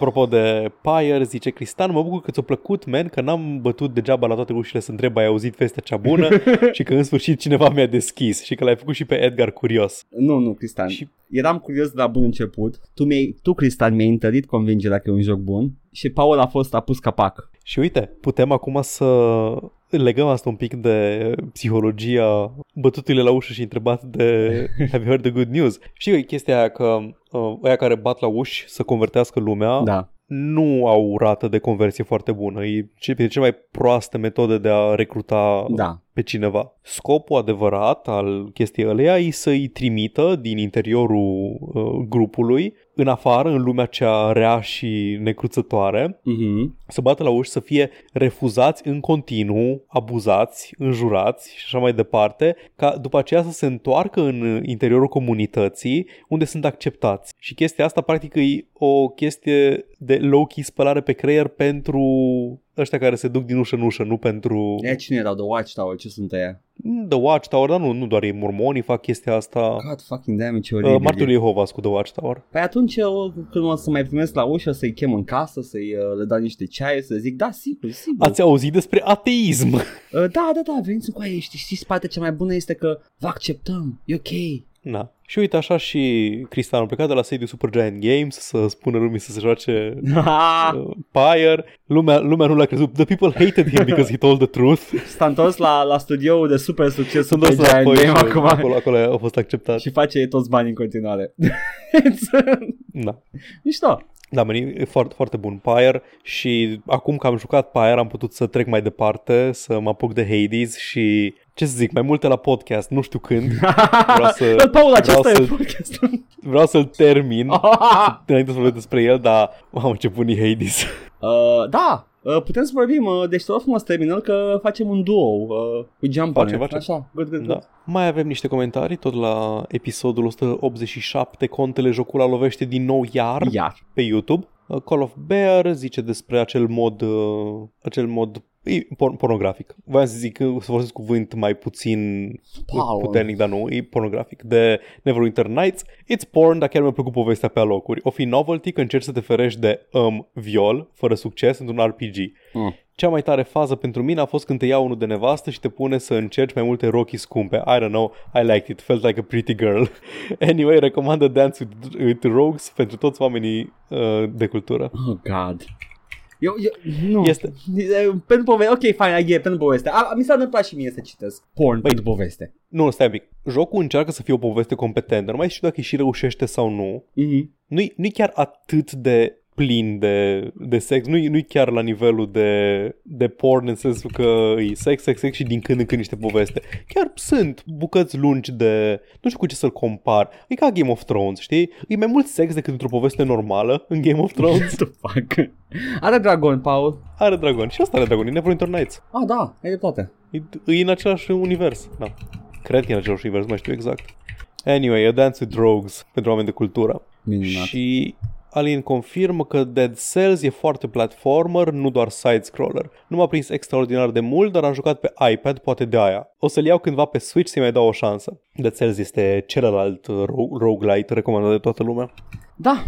Apropo de Pyre, zice Cristian, mă bucur că ți-a plăcut, man, că n-am bătut degeaba la toate ușile să întreb, ai auzit vestea cea bună și că în sfârșit cineva mi-a deschis și că l-ai făcut și pe Edgar curios. Nu, nu, Cristian. Și- Eram curios de la bun început. Tu, mi-ai, tu Cristian, mi-ai întărit convingerea că e un joc bun și Paul a fost a pus capac. Și uite, putem acum să legăm asta un pic de psihologia bătuturile la ușă și întrebat de Have you heard the good news? Știi că e chestia aia că uh, ăia care bat la uși să convertească lumea Da. nu au rată de conversie foarte bună. E ce- e cea mai proastă metodă de a recruta Da. pe cineva. Scopul adevărat al chestiei ăleia e să-i trimită din interiorul uh, grupului în afară, în lumea cea rea și necruțătoare, Mhm. să bată la uși, să fie refuzați în continuu, abuzați, înjurați și așa mai departe, ca după aceea să se întoarcă în interiorul comunității unde sunt acceptați. Și chestia asta practic e o chestie de low-key spălare pe creier pentru ăștia care se duc din ușă în ușă, nu pentru E cine erau? The Watchtower? Ce sunt aia? The Watchtower, dar nu, nu doar ei mormonii fac chestia asta. God fucking damn it, ce Uh, oribil. Martul e. Jehova cu The Watchtower. Păi atunci eu, când o să mai primesc la ușă să-i chem în casă, să-i uh, le dau niște ceai, să zic, da, sigur, sigur. Ați auzit despre ateism? Uh, da, da, da, veniți cu aia, știți, știți, partea cea mai bună este că vă acceptăm, e ok. Na. Și uite așa și Cristian a plecat de la sediul Supergiant Games să spună lumii să se joace uh, Pyre. Lumea, lumea nu l-a crezut. The people hated him because he told the truth. S-a întors la, la studioul de super succes Sunt Super dus Giant înapoi Game și acum acolo, acolo a fost acceptat. și face toți banii în continuare. Da. Mișto. Da, man, e foarte, foarte bun Pyre și acum că am jucat Pyre am putut să trec mai departe, să mă apuc de Hades și ce să zic, mai multe la podcast, nu știu când. Vreau să, Bă, Paul, acesta vreau e să- podcastul. vreau să-l termin înainte să vorbesc despre el, dar mamă ce bun e Hades. uh, da, uh, putem să vorbim, uh, deci te rog frumos terminăm că facem un duo uh, cu Jump Facem, on it. facem. Așa, good, good, Da. good. Mai avem niște comentarii tot la episodul 187, contele Jocula lovește din nou iar Iar. pe YouTube. Uh, Call of Bear zice despre acel mod, uh, acel mod e por- pornografic. Voiam să zic, uh, să folosesc cuvânt mai puțin Paul. puternic, dar nu, e pornografic. De Neverwinter Nights, it's porn, dar chiar mi-a plăcut povestea pe alocuri. O fi novelty că încerci să te ferești de um, viol, fără succes, într-un RPG. Mm. Cea mai tare fază pentru mine a fost când te ia unul de nevastă și te pune să încerci mai multe rochii scumpe. I don't know, I liked it, felt like a pretty girl. anyway, recomandă Dance with, with Rogues pentru toți oamenii uh, de cultură. Oh, God. Eu, eu, nu. Este. E, Pentru poveste, ok, fine, I get, pentru poveste. A, mi s-a întâmplat și mie să citesc porn pentru poveste. Nu, stai un pic. Jocul încearcă să fie o poveste competentă, nu mai știu dacă îi și reușește sau nu. Mhm. Nu-i, nu-i chiar atât de plin de, de sex, nu-i, nu-i chiar la nivelul de, de porn în sensul că e sex, sex, sex și din când în când niște poveste. Chiar sunt bucăți lungi de... Nu știu cu ce să-l compar. E ca Game of Thrones, știi? E mai mult sex decât într-o poveste normală în Game of Thrones. What the fuck? Are dragon, Paul. Are dragon. Și asta are dragon. E Neverwinter Nights. Ah, da, ai dreptate. E, e în același univers. Da. Cred că e în același univers, nu mai știu exact. Anyway, A Dance with Rogues pentru oameni de cultură. Minunat. Și Alin confirmă că Dead Cells e foarte platformer, nu doar side-scroller. Nu m-a prins extraordinar de mult, dar am jucat pe iPad, poate de aia. O să-l iau cândva pe Switch să-i mai dau o șansă. Dead Cells este celălalt uh, ro- roguelite recomandat de toată lumea. Da,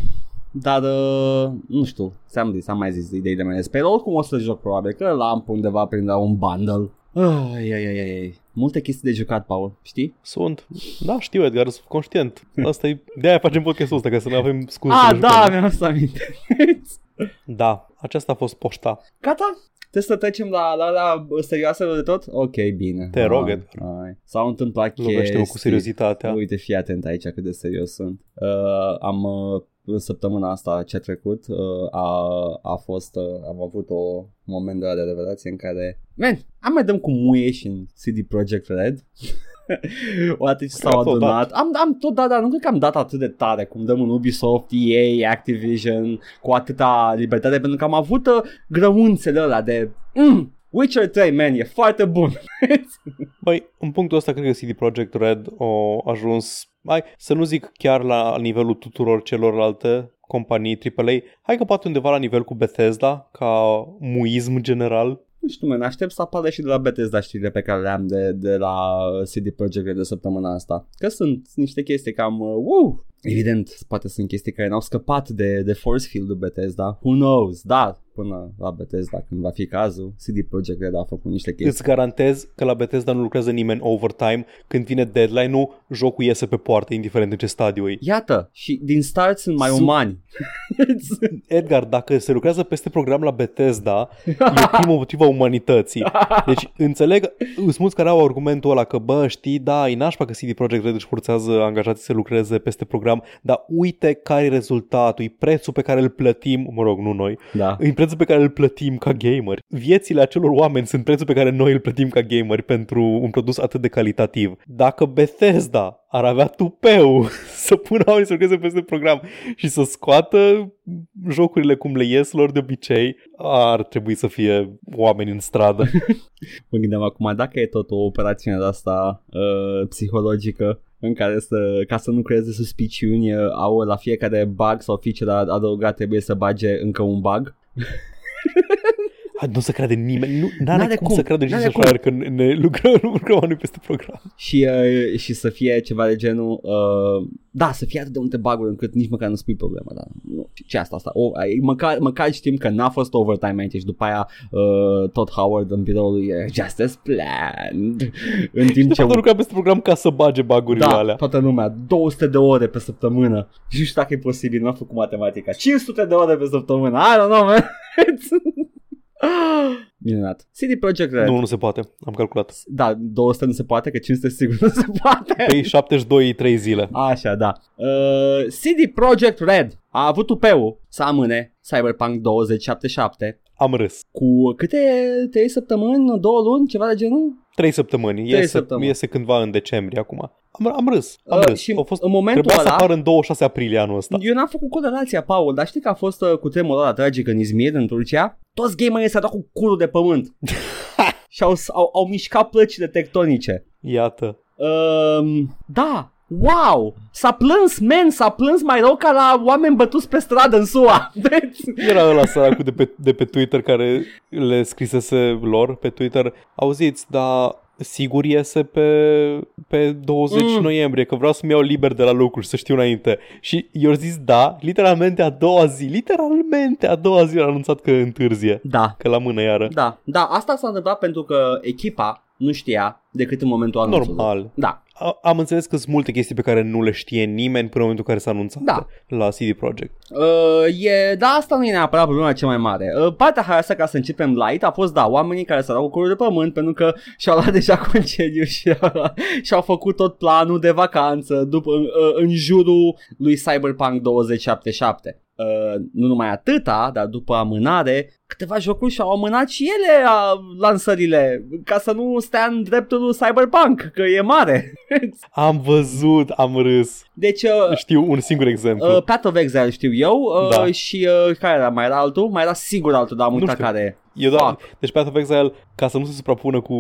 dar uh, nu știu, ți-am zis, am mai zis ideile mele despre el. Oricum o să joc probabil, că l-am pe undeva prin la un bundle. Ai, ai, ai, ai, ai. Multe chestii de jucat, Paul, știi? Sunt. Da, știu, Edgar, sunt conștient. Asta e... De-aia facem podcastul ăsta, ca să nu avem scuze. Ah, să ne da, jucăm. mi-am să aminte. Da, aceasta a fost poșta. Gata? Trebuie să trecem la, la, la serioasele de tot? Ok, bine. Te rog, Hai, Edgar. hai. S-au întâmplat Lovește-mă cu chestii. seriozitatea. Uite, fii atent aici cât de serios sunt. Uh, am uh, în săptămâna asta ce a trecut uh, a, a fost, uh, am avut o moment de, de revelație în care Man, am mai dăm cu muie și în CD Projekt Red. Odată ce s-au Că tot adunat. Am, am tot dat, dar nu cred că am dat atât de tare Cum dăm în Ubisoft, EA, Activision Cu atâta libertate Pentru că am avut uh, grăunțele ăla de mm, Witcher 3, man, e foarte bun Băi, în punctul ăsta cred că CD Projekt Red a ajuns, hai, să nu zic chiar la nivelul tuturor celorlalte companii AAA, hai că poate undeva la nivel cu Bethesda, ca muism general. Nu știu, man, aștept să apară și de la Bethesda știrile pe care le-am de, de la CD Projekt Red de săptămâna asta. Că sunt niște chestii cam, uh, wow, Evident, poate sunt chestii care n-au scăpat de, de force field-ul Bethesda. Who knows? Da, până la Bethesda când va fi cazul, CD Projekt Red a făcut niște chestii. Îți garantez că la Bethesda nu lucrează nimeni overtime. Când vine deadline-ul, jocul iese pe poartă, indiferent în ce stadiu e. Iată, și din start sunt mai Su- umani. Edgar, dacă se lucrează peste program la Bethesda, e primul motiv a umanității. Deci înțeleg, sunt mulți care au argumentul ăla că, bă, știi, da, e nașpa că CD Projekt Red își forțează angajații să lucreze peste program, dar uite care e rezultatul, e prețul pe care îl plătim, mă rog, nu noi, da. e prețul pe care îl plătim ca gameri. Viețile acelor oameni sunt prețul pe care noi îl plătim ca gameri pentru un produs atât de calitativ. Dacă Bethesda ar avea tupeu să pună oamenii să lucreze peste program și să scoată jocurile cum le ies lor de obicei, ar trebui să fie oameni în stradă. Mă gândeam acum, dacă e tot o operațiune de asta uh, psihologică în care să, ca să nu creeze suspiciuni, uh, au la fiecare bug sau feature adăugat trebuie să bage încă un bug. Hai, nu se crede nimeni, nu n-are, N-are cum, cum, să creadă n-are și cum. să că ne lucrăm, nu lucrăm oamenii peste program. și, uh, și să fie ceva de genul uh, da, să fie atât de multe bug încât nici măcar nu spui problema da. nu, ce asta asta o, ai- măcar, măcar știm că n-a fost overtime aici și după aia uh, tot Howard în biroul lui e just as planned în timp De ce fapt, lucra peste program ca să bage bagurile da, alea. toată lumea 200 de ore pe săptămână și nu știu dacă e posibil, nu am făcut matematica 500 de ore pe săptămână I don't know man Minunat. CD Projekt Red. Nu, nu se poate. Am calculat. Da, 200 nu se poate, că 500 sigur nu se poate. Pe 72 3 zile. Așa, da. Uh, CD Projekt Red a avut tupeu să amâne Cyberpunk 2077 Am râs. cu câte 3 săptămâni, 2 luni, ceva de genul? 3 săptămâni. Trei Iese, săptămâni. iese cândva în decembrie acum. Am, am râs. Am Uh, râs. și A fost, în momentul trebuia să ăla- apară în 26 aprilie anul ăsta. Eu n-am făcut corelația, Paul, dar știi că a fost uh, cu tremurul ăla tragic în Izmir, în Turcia? Toți gamerii s-au dat cu curul de pământ și au, au, au mișcat plăcile tectonice. Iată. Um, da, wow, s-a plâns, men, s-a plâns mai rău ca la oameni bătuți pe stradă în SUA. Deci, Era ăla săracul de pe, de pe Twitter care le scrisese lor pe Twitter. Auziți, dar sigur iese pe, pe 20 Mm. noiembrie, că vreau să-mi iau liber de la lucru și să știu înainte. Și i-au zis da, literalmente a doua zi, literalmente a doua zi a anunțat că întârzie, da, că la mână iară. da, da, asta s-a întâmplat pentru că echipa nu știa decât în momentul anunțului. Normal. Da, A, am înțeles că sunt multe chestii pe care nu le știe nimeni până în momentul în care s-a anunțat Da. la CD Projekt. Uh, e, da, asta nu e neapărat problema cea mai mare. Uh, partea asta, ca să începem light, a fost, da, oamenii care s-au dat cu curul de pământ pentru că și-au luat deja concediu și, și-au făcut tot planul de vacanță după, în, în jurul lui Cyberpunk 2077. Uh, nu numai atâta, dar după amânare, câteva jocuri și-au amânat și ele a, lansările, ca să nu stea în dreptul lui Cyberpunk, că e mare. Am văzut, am râs. Deci, uh, Știu un singur exemplu. Uh, Path of Exile știu eu uh, Da. și uh, care era? Mai era altul? Mai era sigur altul, dar am Nu uitat știu. care e. Eu da, Fuck. deci Path of Exile, ca să nu se suprapună cu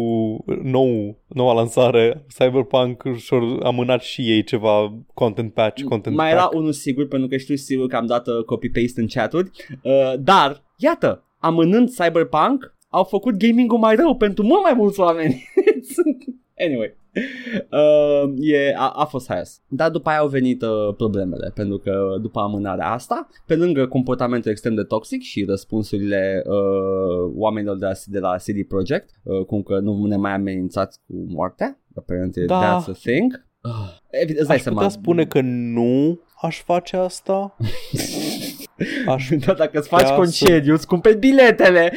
nou, noua lansare, Cyberpunk și-au amânat și ei ceva content patch, content Mai pack. era unul sigur pentru că știu sigur că am dat uh, copy-paste în chaturi. Uh, dar, iată, amânând Cyberpunk, au făcut gaming-ul mai rău pentru mult mai mulți oameni. anyway. Uh, e, a, a fost haios. Dar după aia au venit uh, problemele Pentru că după amânarea asta Pe lângă comportamentul extrem de toxic Și răspunsurile uh, oamenilor de la, de la CD Projekt uh, Cum că nu ne mai amenințați cu moartea Apparently Da. that's a thing uh, Evident, îți dai Aș seama putea spune că nu aș face asta. Aș Da, dacă îți faci Ia concediu, îți cumperi biletele.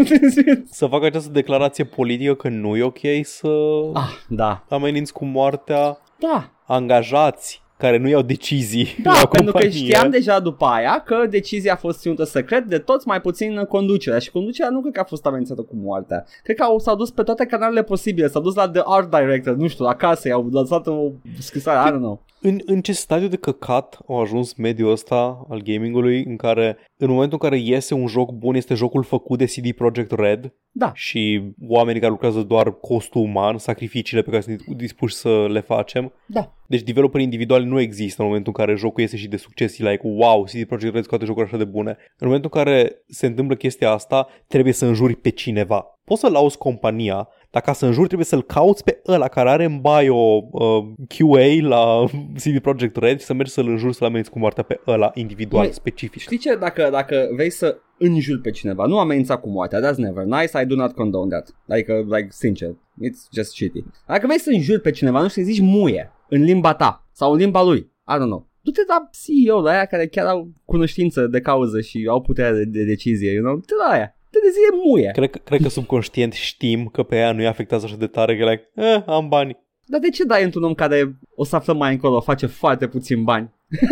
să fac această declarație politică că nu e ok să ah, da. ameninți cu moartea Da, angajați care nu iau decizii da, la pentru că companie. știam deja după aia că decizia a fost ținută secret de toți, mai puțin conducerea. Și conducerea nu cred că a fost amenințată cu moartea. Cred că au, s-au dus pe toate canalele posibile. S-au dus la The Art Director, nu știu, acasă, i-au lăsat o scrisoare, I don't know. În, în ce stadiu de căcat au ajuns mediul ăsta al gamingului în care în momentul în care iese un joc bun este jocul făcut de CD Projekt Red Da. și oamenii care lucrează doar costul uman, sacrificiile pe care sunt dispuși să le facem. Da. Deci developeri individuali nu există în momentul în care jocul iese și de succes și like, wow, CD Projekt Red scoate jocuri așa de bune. În momentul în care se întâmplă chestia asta, trebuie să înjuri pe cineva. Poți să lauzi compania, dar ca să înjuri trebuie să-l cauți pe ăla care are în bio uh, QA la CD Projekt Red și să mergi să-l înjuri să-l ameninți cu moartea pe ăla individual, Măi, specific. Știi ce? Dacă, dacă vrei să înjuri pe cineva, nu amenința cu moartea, that's never nice, I do not condone that. Like, uh, like sincer, it's just shitty. Dacă vrei să înjuri pe cineva, nu știu, zici muie în limba ta sau în limba lui, I don't know. Du-te la CEO, la aia care chiar au cunoștință de cauză și au puterea de, de decizie, you know? Du-te la aia. Te de zi muie. Cred că, cred că subconștient știm că pe ea nu-i afectează așa de tare că e like, eh, am bani. Dar de ce dai într-un om care o să aflăm mai încolo, face foarte puțin bani?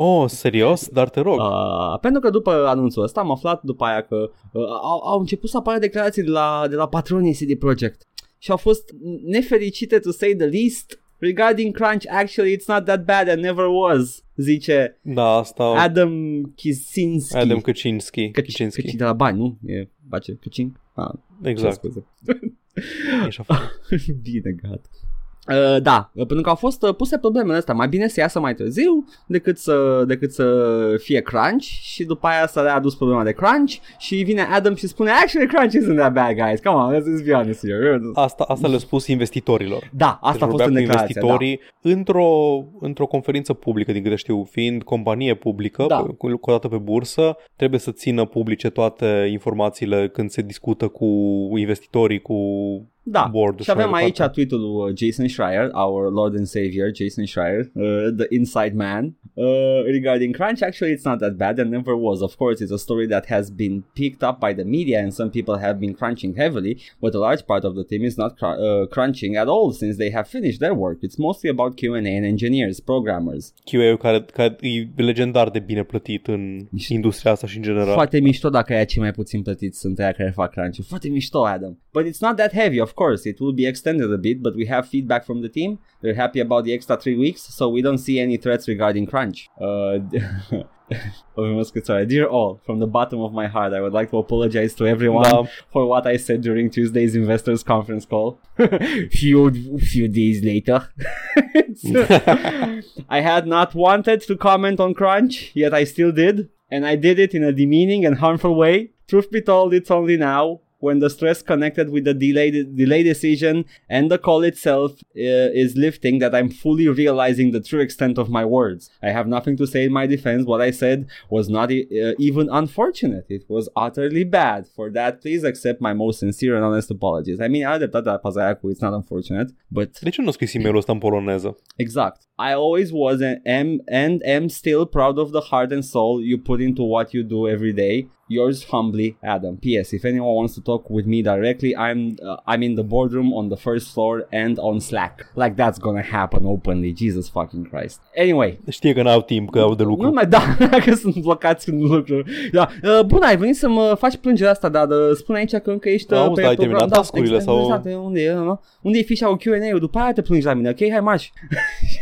Oh, serios? Dar te rog. Uh, pentru că după anunțul ăsta am aflat după aia că uh, au, au început să apară declarații de la, de la patronii CD Projekt și au fost nefericite to say the least regarding crunch actually it's not that bad and never was zice Da, asta... Adam Kicinski Adam Kaczynski. Căci, Kaczynski. căci de la bani, nu? E face Căcin? Ah, Exact. scuze. E și afară. Bine, gata. Uh, da, pentru că au fost uh, puse problemele astea. Mai bine să iasă mai târziu decât să, decât să fie crunch și după aia să le adus problema de crunch și vine Adam și spune Actually crunch isn't that bad guys, come on, let's be honest here. Asta, asta le-a spus investitorilor. Da, asta Deci a fost în vorbea cu declarație, da. investitorii într-o, într-o conferință publică, din câte știu, fiind companie publică, Da. pe- cu- cotată pe bursă, trebuie să țină publice toate informațiile când se discută cu investitorii, cu Da, board și avem mai aici departe. tweet-ul lui uh, Jason Schreier, our Lord and Savior, Jason Schreier, uh, the inside man, uh, regarding crunch. Actually, it's not that bad and never was. Of course, it's a story that has been picked up by the media and some people have been crunching heavily, but a large part of the team is not cr- uh, crunching at all since they have finished their work. It's mostly about Q&A and engineers, programmers. QA-ul care, care e legendar de bine plătit în Mișto. industria asta și în general. Foarte mișto dacă aia cei mai puțin plătiți sunt aia care fac crunch. Foarte mișto, Adam. But it's not that heavy, of course. It will be extended a bit, but we have feedback from the team. They're happy about the extra three weeks, so we don't see any threats regarding crunch. Uh, oh, we must get started. Dear all, from the bottom of my heart, I would like to apologize to everyone Da. for what I said during Tuesday's investors conference call. few few days later, I had not wanted to comment on crunch, yet I still did, and I did it in a demeaning and harmful way. Truth be told, it's only now. When the stress connected with the delayed delay decision and the call itself uh, is lifting, that I'm fully realizing the true extent of my words. I have nothing to say in my defense. What I said was not e- uh, even unfortunate; it was utterly bad. For that, please accept my most sincere and honest apologies. I mean, are dreptate la paza aia cu it's not unfortunate, but De ce nu scris e-mailul ăsta în poloneză? Exact. I always was and am, and am still proud of the heart and soul you put into what you do every day. Yours humbly, Adam. P.S. If anyone wants to talk with me directly, I'm uh, I'm in the boardroom on the first floor and on Slack. Like that's gonna happen openly. Jesus fucking Christ. Anyway, Știe că n-au timp, că au de lucru. nu mai da, că sunt blocați în lucru. Da. Uh, bun, ai venit să mă faci plângerea asta, dar uh, spune aici că încă ești uh, Auzi, pe da, ai program. terminat task-urile exact, sau- exact, unde e, uh, unde e fișa cu Q&A-ul? După aia te plângi la mine, ok? Hai marș.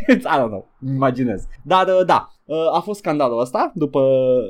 I don't know, imaginez. Dar uh, da, uh, a fost scandalul ăsta după,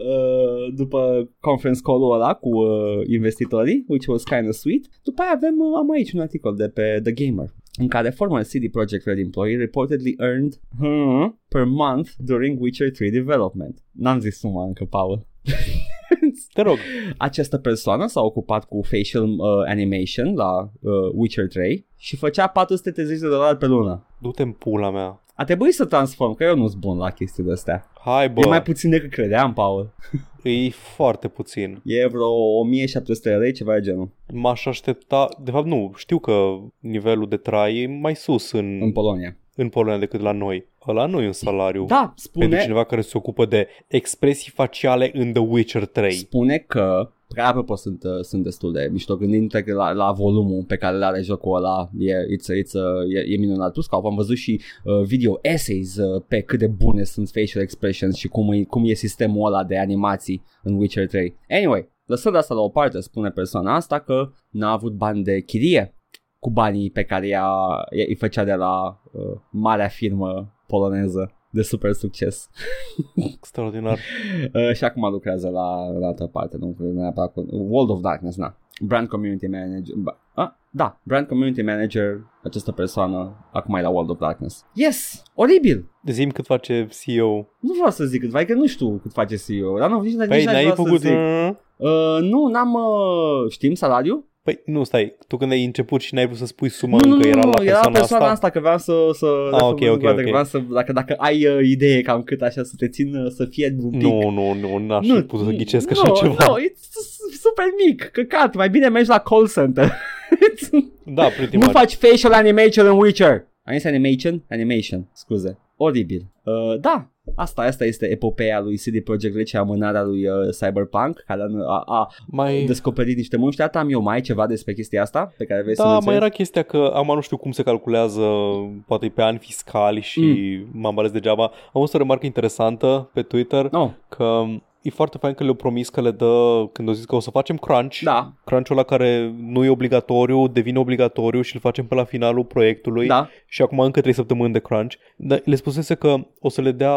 uh, după conference call-ul ăla cu uh, investitorii, which was kind of sweet. După aia avem, uh, am aici un articol de pe The Gamer în care former CD Projekt Red employee reportedly earned hmm, per month during Witcher 3 development. N-am zis suma încă, Paul. Te rog. Această persoană s-a ocupat cu facial uh, animation la uh, Witcher 3 și făcea 430 de dolari pe lună. Du-te în pula mea. A trebuit să transform, că eu nu sunt bun la chestii de astea. Hai, bă. E mai puțin decât credeam, Paul. E foarte puțin. E vreo 1700 de lei, ceva de genul, M-aș aștepta, de fapt nu, știu că nivelul de trai e mai sus în, în Polonia. în Polonia decât la noi. Ăla nu e un salariu Da, pentru spune, cineva care se ocupă de expresii faciale în The Witcher 3. spune că că apropo sunt, uh, sunt destul de mișto. Gândindu-te că la, la volumul pe care îl are jocul ăla e, it's, it's, uh, e, e minunat. Plus că am văzut și uh, video essays uh, pe cât de bune sunt facial expressions și cum e, cum e sistemul ăla de animații în Witcher 3 anyway, lăsând asta la o parte spune persoana asta că n-a avut bani de chirie cu banii pe care ea, ea îi făcea de la uh, marea firmă poloneză de super succes. Extraordinar. Uh, și acum lucrează la, la altă parte, nu neapărat cu World of Darkness, na. Brand Community Manager. Ba, a, da, Brand Community Manager, această persoană, acum e la World of Darkness. Yes! Oribil! De zi cât face CEO. Nu vreau să zic cât, că nu știu cât face CEO, dar nu, nici, Păi nici n-aș n-ai vrea făcut... să zic. Uh, nu, n-am, uh, știm salariu? Păi nu, stai, tu când ai început și n-ai vrut să spui suma nu, nu, încă nu, era la nu, persoana, era persoana asta? asta? că vreau să... să Ah, ok, ok, dacă, ok. Vreau să, dacă, dacă ai uh, idee cam cât așa să te țin uh, să fie un pic. Nu, nu, nu, n-aș fi putut să ghicesc așa nu, ceva. Nu, e super mic, căcat, mai bine mergi la call center. Da, pretty nu much. faci facial animation în Witcher. Am zis animation? Animation, scuze. Oribil. Uh, da, asta, asta este epopeea lui CD Projekt Red și amânarea lui uh, Cyberpunk, care a, a, a Mai... descoperit niște munci. Asta am eu mai ceva despre chestia asta pe care vrei să Da, menționezi? mai era chestia că am nu știu cum se calculează poate pe ani fiscali și Mm. m-am ales degeaba. Am văzut o remarcă interesantă pe Twitter No, că e foarte fain că le-au promis că le dă, când au zis că o să facem crunch, da, crunch-ul ăla care nu e obligatoriu, devine obligatoriu și îl facem pe la finalul proiectului da, și acum încă 3 săptămâni de crunch. Dar le spusese că o să le dea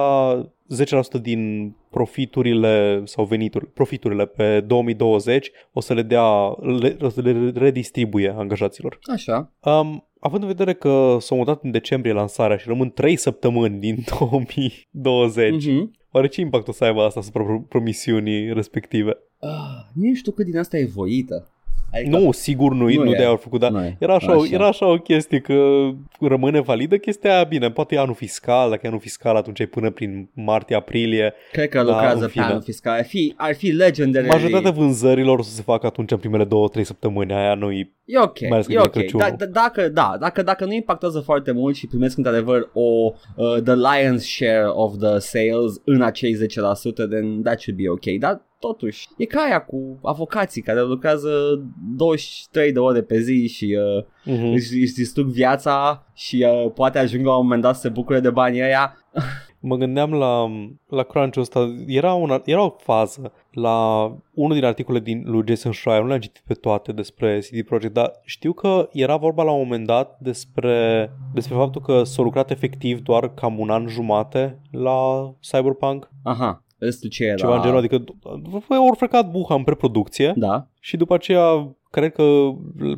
10% din profiturile sau venituri, profiturile pe 2020 o să le dea, le, o să le redistribuie angajaților. așa. Um, având în vedere că s-a mutat în decembrie lansarea și rămân 3 săptămâni din 2020, Mhm. Oare ce impact o să aibă asta asupra pro- promisiunii respective? Ah, nu știu cât din asta e voită. Adică, Nu, sigur nu, Nu nu, e. de-aia au făcut, dar Nu e. era așa, Așa. era așa o chestie că rămâne validă chestia aia, bine, poate e anul fiscal, dacă e anul fiscal atunci ai până prin martie-aprilie. Cred că Da, lucrează în pe fine. anul fiscal. Ar fi, ar fi legendary. Majoritatea vânzărilor o să se facă atunci în primele două, trei săptămâni, aia nu-i E ok, Mai ales că e vine ok. Crăciunul. Da, da, dacă, da, dacă, dacă nu impactează foarte mult și primesc într-adevăr o uh, the lion's share of the sales în acei 10%, then that should be ok. Dar totuși, e ca aia cu avocații care lucrează 23 de ore pe zi și uh, Mhm. își, își distrug viața și uh, poate ajung la un moment dat să se bucure de banii ăia. Mă gândeam la, la crunch-ul ăsta, era, una, era o fază la unul din articole din lui Jason Schreier, nu le-am citit pe toate despre CD Projekt, dar știu că era vorba la un moment dat despre, despre faptul că s-a lucrat efectiv doar cam un an jumate la Cyberpunk, Aha, restul ce era? ceva în genul, adică au frecat buha în preproducție Da. și după aceea cred că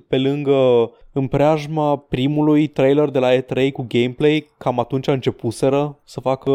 pe lângă în preajma primului trailer de la E3 cu gameplay, cam atunci începuseră să facă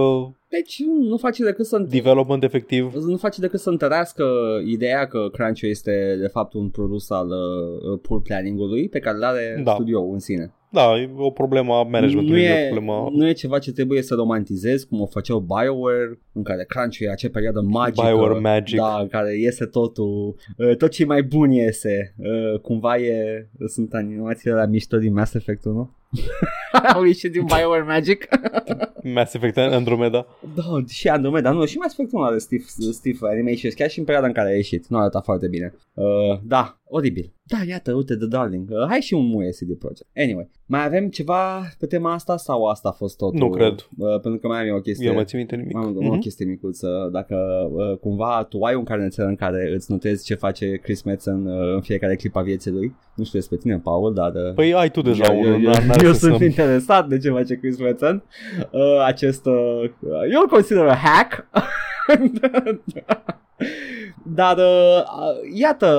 Deci nu face decât să development efectiv. nu face decât să întărească ideea că crunch este de fapt un produs al uh, poor planning-ului pe care îl are Da. studioul în sine. Da, e o problemă a Nu managementului, e, o e, problemă nu e ceva ce trebuie să romantizezi cum o făceau BioWare în care crunch e acea perioadă magică Bioware Magic. da, în care iese totul uh, tot ce mai bun iese uh, cumva e sunt animațiile la mișto din Mass Effect 1 au ieșit din BioWare Magic Mass Effect Andromeda. Da, și Andromeda, nu, și mai spectrul de Steve, Steve Animation, chiar și în perioada în care a ieșit. Nu arăta foarte bine. Uh, da, oribil. Da, iată, uite, The Darling. Uh, hai și un muie CD Projekt. Anyway, mai avem ceva pe tema asta sau asta a fost totul? Nu cred. Uh, pentru că mai am eu o chestie. Eu nu mai țin minte nimic. Am mm-hmm. o Mhm. chestie micuță. Dacă uh, cumva tu ai un carnețel în care îți notezi ce face Chris Metzen uh, în fiecare clip a vieții lui, nu știu despre tine, Paul, dar... Uh, Păi ai tu deja eu, unul. eu, n-ar- n-ar eu să sunt să- interesat de ce face Chris Metzen. Uh, acest... Uh, eu îl consider a hack. Dar uh, iată,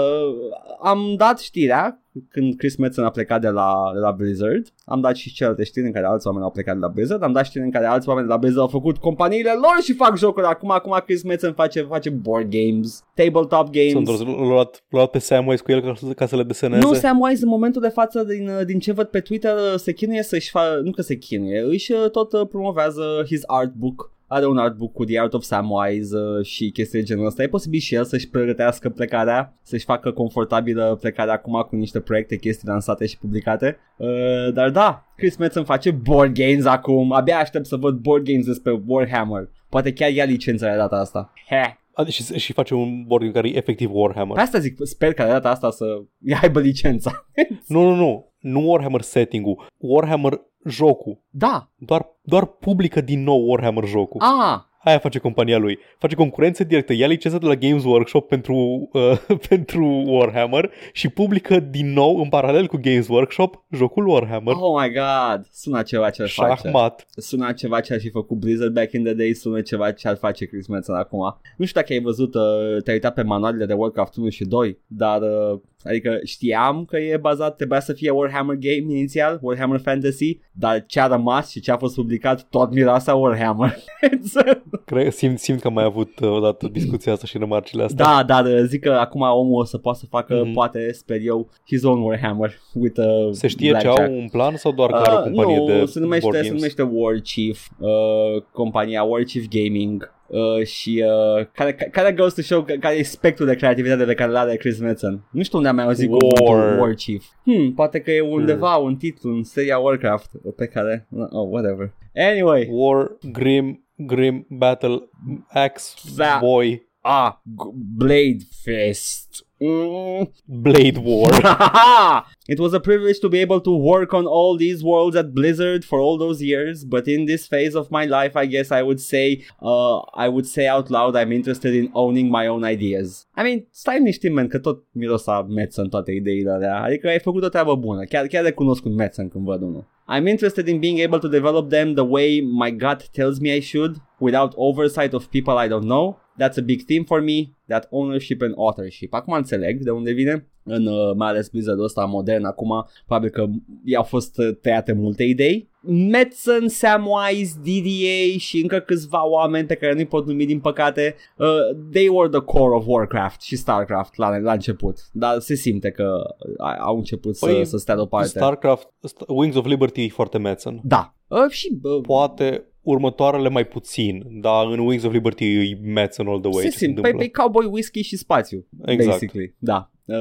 am dat știrea când Chris Metzen a plecat de la, de la Blizzard. Am dat și celelalte știri în care alți oameni au plecat de la Blizzard. Am dat știri în care alți oameni de la Blizzard au făcut companiile lor și fac jocuri. Acum, acum Chris Metzen face, face board games, tabletop games. Sunt l-a luat, l-a luat pe Samwise cu el ca, să- ca să le deseneze. Nu, Sam Wise în momentul de față, din, din ce văd pe Twitter, se chinuie să-și facă, nu că se chinuie, își uh, tot uh, promovează his art book. Are un artbook cu The Art of Samwise uh, și chestii de genul ăsta. E posibil și el să-și pregătească plecarea, să-și facă confortabilă plecarea acum cu niște proiecte, chestii lansate și publicate. Uh, dar da, Chris Metzen face board games acum. Abia aștept să văd board games despre Warhammer. Poate chiar ia licența de data asta. He. A, și, și face un board game care e efectiv Pe Warhammer. asta zic, sper că de data asta să ia aibă licența. Nu, nu, nu. Nu Warhammer setting-ul. Warhammer jocul. da, Doar, doar publică din nou Warhammer jocul. Ah, aia face compania lui. Face concurență directă. Ia licența de la Games Workshop pentru, uh, pentru Warhammer și publică din nou în paralel cu Games Workshop jocul Warhammer. Oh my god, sună ceva ce ar face. Șahmat. Sună ceva ce ar fi făcut Blizzard back in the day, sună ceva ce ar face Chris Metzen acum. Nu știu dacă ai văzut, uh, te-ai uitat pe manualele de Warcraft 1 și 2, dar uh, Adică știam că e bazat, trebuia să fie Warhammer Game inițial, Warhammer Fantasy, dar ce a rămas și ce a fost publicat tot miroasa Warhammer. Cred, simt, simt că am mai avut uh, odată discuția asta și remarcile astea. da, dar zic că acum omul o să poată să facă, Mhm. poate, sper eu, his own Warhammer with a Se știe ce blackjack. au un plan sau doar că are o Uh, companie nu, de se numește, board se games? numește War Chief, uh, compania War Chief Gaming. Uh, și uh, care, care goes to show că- care e spectrul de creativitate pe care l-are Chris Metzen. Nu știu unde am mai auzit War. cuvântul War Chief. Hmm, poate că e undeva un titlu în seria Warcraft pe care... Oh, whatever. Anyway, War, Grim, Grim, Battle, Axe, Da. Boy, ah, G- Blade Fist. Mm. Blade War. it was a privilege to be able to work on all these worlds at Blizzard for all those years, but in this phase of my life, I guess I would say, uh, I would say out loud, I'm interested in owning my own ideas. I mean, stai niște man, că tot mirosa Metzen toate ideile alea. Adică ai făcut o treabă bună. Chiar, chiar recunosc un Metzen când văd unul. I'm interested in being able to develop them the way my gut tells me I should, without oversight of people I don't know. That's a big theme for me, that ownership and authorship. Acum înțeleg de unde vine, în uh, mai ales Blizzard ăsta modern acum, probabil că i-au fost uh, tăiate multe idei. Metzen, Samwise, DDA și încă câțiva oameni pe care nu-i pot numi din păcate, uh, they were the core of Warcraft și Starcraft la, la început, dar se simte că uh, au început să, Păi, să stea deoparte. StarCraft, St- Wings of Liberty e foarte Metzen. Da. Uh, și uh, Poate următoarele mai puțin, dar în Wings of Liberty e Metzen all the way. se ce simte. Păi, întâmplă. păi cowboy, whisky și spațiu. Exact. Basically, da. Uh,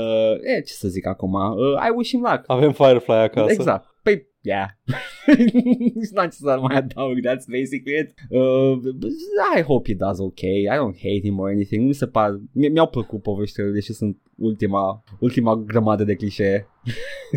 e, ce să zic acum? Uh, I wish him luck. Avem Firefly acasă. Exact. Păi, yeah. It's not să mai adaug, that's basically it. Uh, I hope he does okay. I don't hate him or anything. Mi se par, mi- mi-au plăcut poveștile, deși sunt ultima, ultima grămadă de clișee.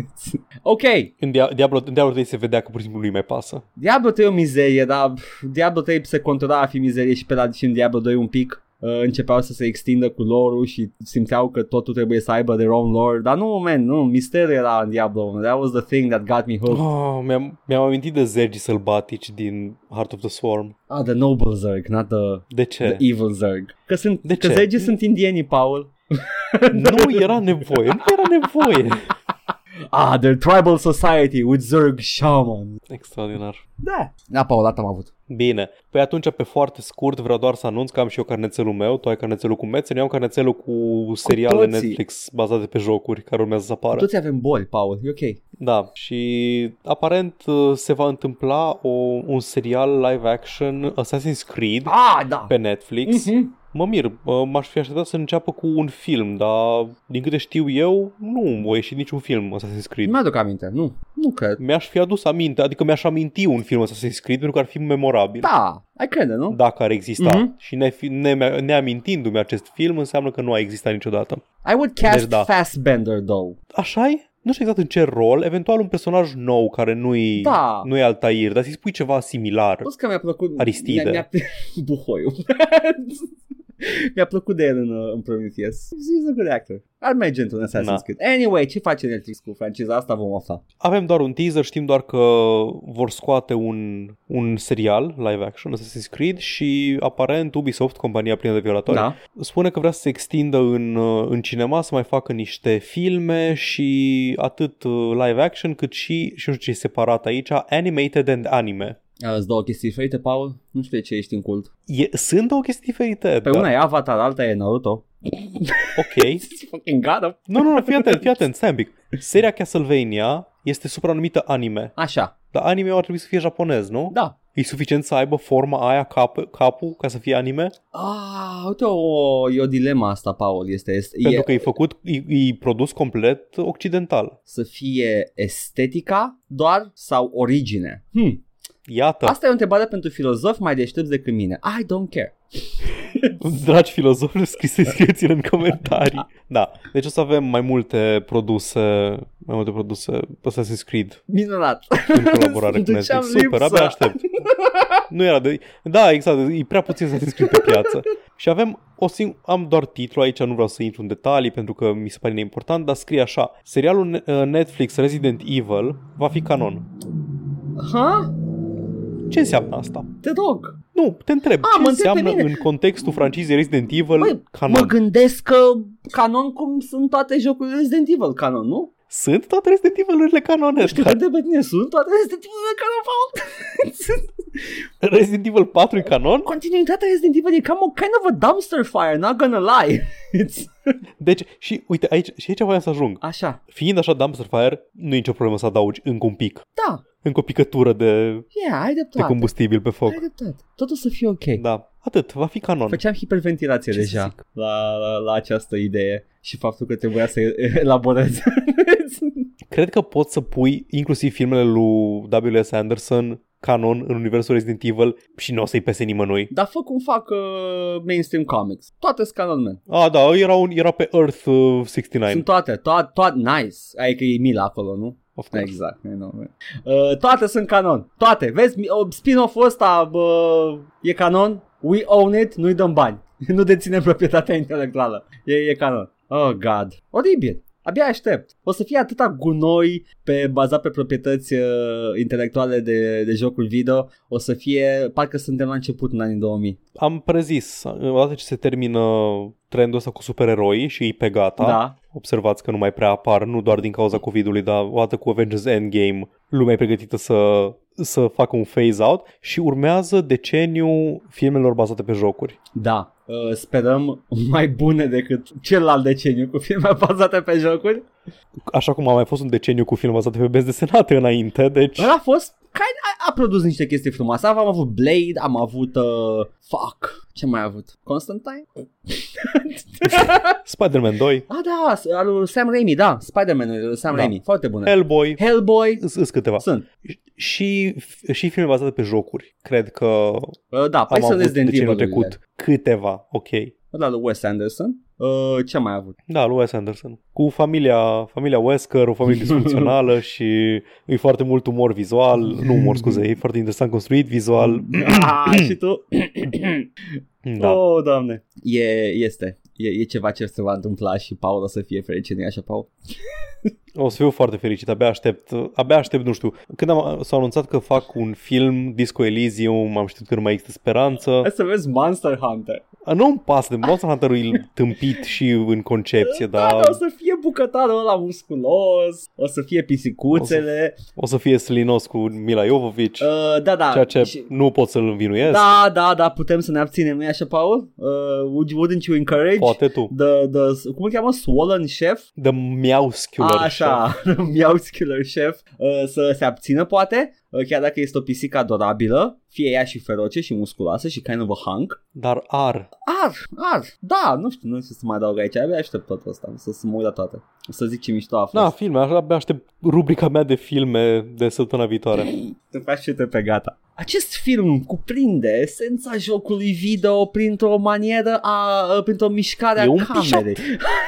ok, În, Dia- Diablo, în Diablo 3 se vedea că pur și simplu nu-i mai pasă. Diablo 3 e o mizerie, dar pf, Diablo 3 se contura a fi mizerie și pe la și în Diablo 2 un pic. Uh, începeau să se extindă cu lore și simțeau că totul trebuie să aibă their own lore, dar nu, man, nu, misterul era în Diablo, that was the thing that got me hooked. Oh, mi-am, mi-am amintit de zergii sălbatici din Heart of the Swarm. Ah, the noble Zerg, not the, De the ce? evil Zerg. Că sunt, De că ce? Zergii sunt indienii, Paul. nu era nevoie, nu era nevoie. Ah, the tribal society with Zerg shaman. Extraordinar. Da. Da, Paul, dată am avut. Bine, păi atunci pe foarte scurt vreau doar să anunț că am și eu carnețelul meu, tu ai carnețelul cu Metzen, eu am carnețelul cu seriale toții. Netflix bazate pe jocuri care urmează să apară. Toți avem boli, Paul, e ok. Da, și aparent uh, se va întâmpla o, un serial live action Assassin's Creed Ah, da. pe Netflix. Mhm. Mă mir, uh, m-aș fi așteptat să înceapă cu un film, dar din câte știu eu, nu a ieșit niciun film Assassin's Creed. Nu mi-aduc aminte, nu, nu cred. Mi-aș fi adus aminte, adică mi-aș aminti un film Assassin's Creed pentru că ar fi memorabil. Da, ai crede, nu? Dacă ar exista. Mhm. Și ne, ne, neamintindu-mi acest film înseamnă că nu a existat niciodată. I would cast Deci da. Fassbender, though. așa e? Nu știu exact în ce rol, eventual un personaj nou care nu-i, Da. nu e Altair, dar să-i spui ceva similar. Plus că mi-a plăcut... Aristide. Mi-a, mi-a... Buhoiu. mi-a plăcut de el în, uh, în Prometheus. He's a good actor. Ar merge într-un Assassin's Da. Creed. Anyway, ce face Netflix cu franciza asta vom afla. Avem doar un teaser, știm doar că vor scoate un, un serial live action, Assassin's Creed și aparent Ubisoft, compania plină de violatori, Da. spune că vrea să se extindă în, uh, în cinema, să mai facă niște filme și atât uh, live action cât și, și nu știu ce e separat aici, animated and anime. Îți două chestii diferite, Paul? Nu știu de ce ești în cult. E, sunt două chestii diferite. Pe da. una e Avatar, alta e Naruto. Ok. Fucking got him. Nu, nu, nu, fii atent, fii atent, stai un pic. Seria Castlevania este supranumită anime, Așa, dar anime ar trebui să fie japonez, nu? da. E suficient să aibă forma aia, cap, capul, ca să fie anime? Ah, uite, o, e o dilemă asta, Paul. Este, este Pentru e, că e făcut, e, e produs complet occidental. să fie estetica doar sau origine? Hmm. Iată, Asta e o întrebare pentru filozofi mai deștepți decât mine. I don't care. dragi filozofi, scrise scrieți-le în comentarii. Da, deci o să avem mai multe produse, mai multe produse Assassin's Creed Minunat. în colaborare cu Duceam Netflix. Super, lipsă. abia aștept. Nu era de... Da, exact, e prea puțin să te scrii pe piață. Și avem o sing- am doar titlu aici, nu vreau să intru în detalii pentru că mi se pare neimportant, dar scrie așa. Serialul uh, Netflix Resident Evil va fi canon. Ha? Ce înseamnă asta? Te rog. Nu, te întreb, Ah, ce mă întreb pe înseamnă mine. în contextul francizei Resident Evil Băi, canon? mă gândesc că canon cum sunt toate jocurile Resident Evil canon, nu? Sunt toate Resident Evil-urile canone. Știu cât de pe tine sunt toate Resident Evil canon, Paul. Resident Evil 4 e canon? Continuitatea Resident Evil e cam o kind of a dumpster fire, not gonna lie. It's... Deci, și uite, aici, și aici voiam să ajung. Așa, Fiind așa dumpster fire, nu e nicio problemă să adaugi încă un pic. da, Încă o picătură de, yeah, ai de dreptate. combustibil pe foc. Ai dreptate. Totul să fie ok. Da, atât, va fi canon. Făceam hiperventilație Ce să deja zic? la, la, la această idee și faptul că trebuia să elaborez. Cred că poți să pui inclusiv filmele lui W.S. Anderson canon în universul Resident Evil și nu o să-i pese nimănui. Dar fă cum fac uh, mainstream comics. Toate sunt canon, man. Ah, da, era, un, era pe Earth uh, 69. Sunt toate, toate, toate, nice. Adică e Mila acolo, nu? Of course. Exact, I know, man. uh, toate sunt canon. Toate. Vezi, mi- uh, spin-off-ul ăsta bă, e canon. We own it, nu-i dăm bani. nu deținem proprietatea intelectuală. E, e canon. Oh, God. Oribil. Abia aștept. O să fie atâta gunoi pe bazat pe proprietăți uh, intelectuale de, de jocuri video. O să fie, parcă suntem la început în anii 2000. Am prezis, odată ce se termină trendul ăsta cu supereroi și e pe gata, Da. observați că nu mai prea apar, nu doar din cauza COVID-ului, dar odată cu Avengers Endgame, lumea e pregătită să, să facă un phase-out și urmează deceniu filmelor bazate pe jocuri. Da. Uh, sperăm mai bune decât celălalt deceniu cu filme bazate pe jocuri. Așa cum a mai fost un deceniu cu filme bazate pe benzi desenate înainte, deci... Ăla a fost care a, a produs niște chestii frumoase. Am avut Blade, am avut uh, fuck, ce mai avut? Constantine? Spider-Man 2, Ah da, al lui Sam Raimi, da, Spider-Man lui Sam Da. Raimi, foarte bune. Hellboy, Hellboy, sunt câteva. sunt. Și, și filme bazate pe jocuri. Cred că Uh, da, păi am să avut Resident deceniul Evil trecut câteva, ok. Ăla lui Wes Anderson. Uh, ce mai avut? Da, lui Wes Anderson. Cu familia, familia Wesker, o familie disfuncțională și e foarte mult umor vizual. Nu umor, scuze, e foarte interesant construit vizual. ah, și tu? Da. Oh, doamne. E, este. E, e ceva ce se va întâmpla și Paul o să fie fericit, nu așa, Paul? O să fiu foarte fericit, abia aștept, abia aștept, nu știu, când am, s-a anunțat că fac un film, Disco Elysium, am știut că nu mai există speranță. Hai să vezi Monster Hunter. A, Nu-mi pasă de Monster Hunter e tâmpit și în concepție, Da, dar dar o să fie bucătarul ăla musculos, o să fie pisicuțele. o să fie slinos cu Mila Jovovich, Uh, da, da. ceea ce Și- nu pot să-l învinuiesc. Da, da, da, putem să ne abținem, nu-i așa, Paul? Uh, would, wouldn't you encourage Poate tu. the, the, cum îl cheamă, Swollen Chef? The Meowscular Așa, Meowscular Chef uh, să se abțină, poate, uh, chiar dacă este o pisică adorabilă, fie ea și feroce și musculoasă și kind of a hunk. Dar ar. Ar, ar, da, nu știu, nu știu să mai adaug aici, abia aștept tot asta, să, să mă uit la toate. Să zic ce mișto a fost. Da, filme, așa abia aștept rubrica mea de filme de săptămâna viitoare. Te faci și te pe gata. Acest film cuprinde esența jocului video printr-o manieră a, printr-o mișcare E a un camerei.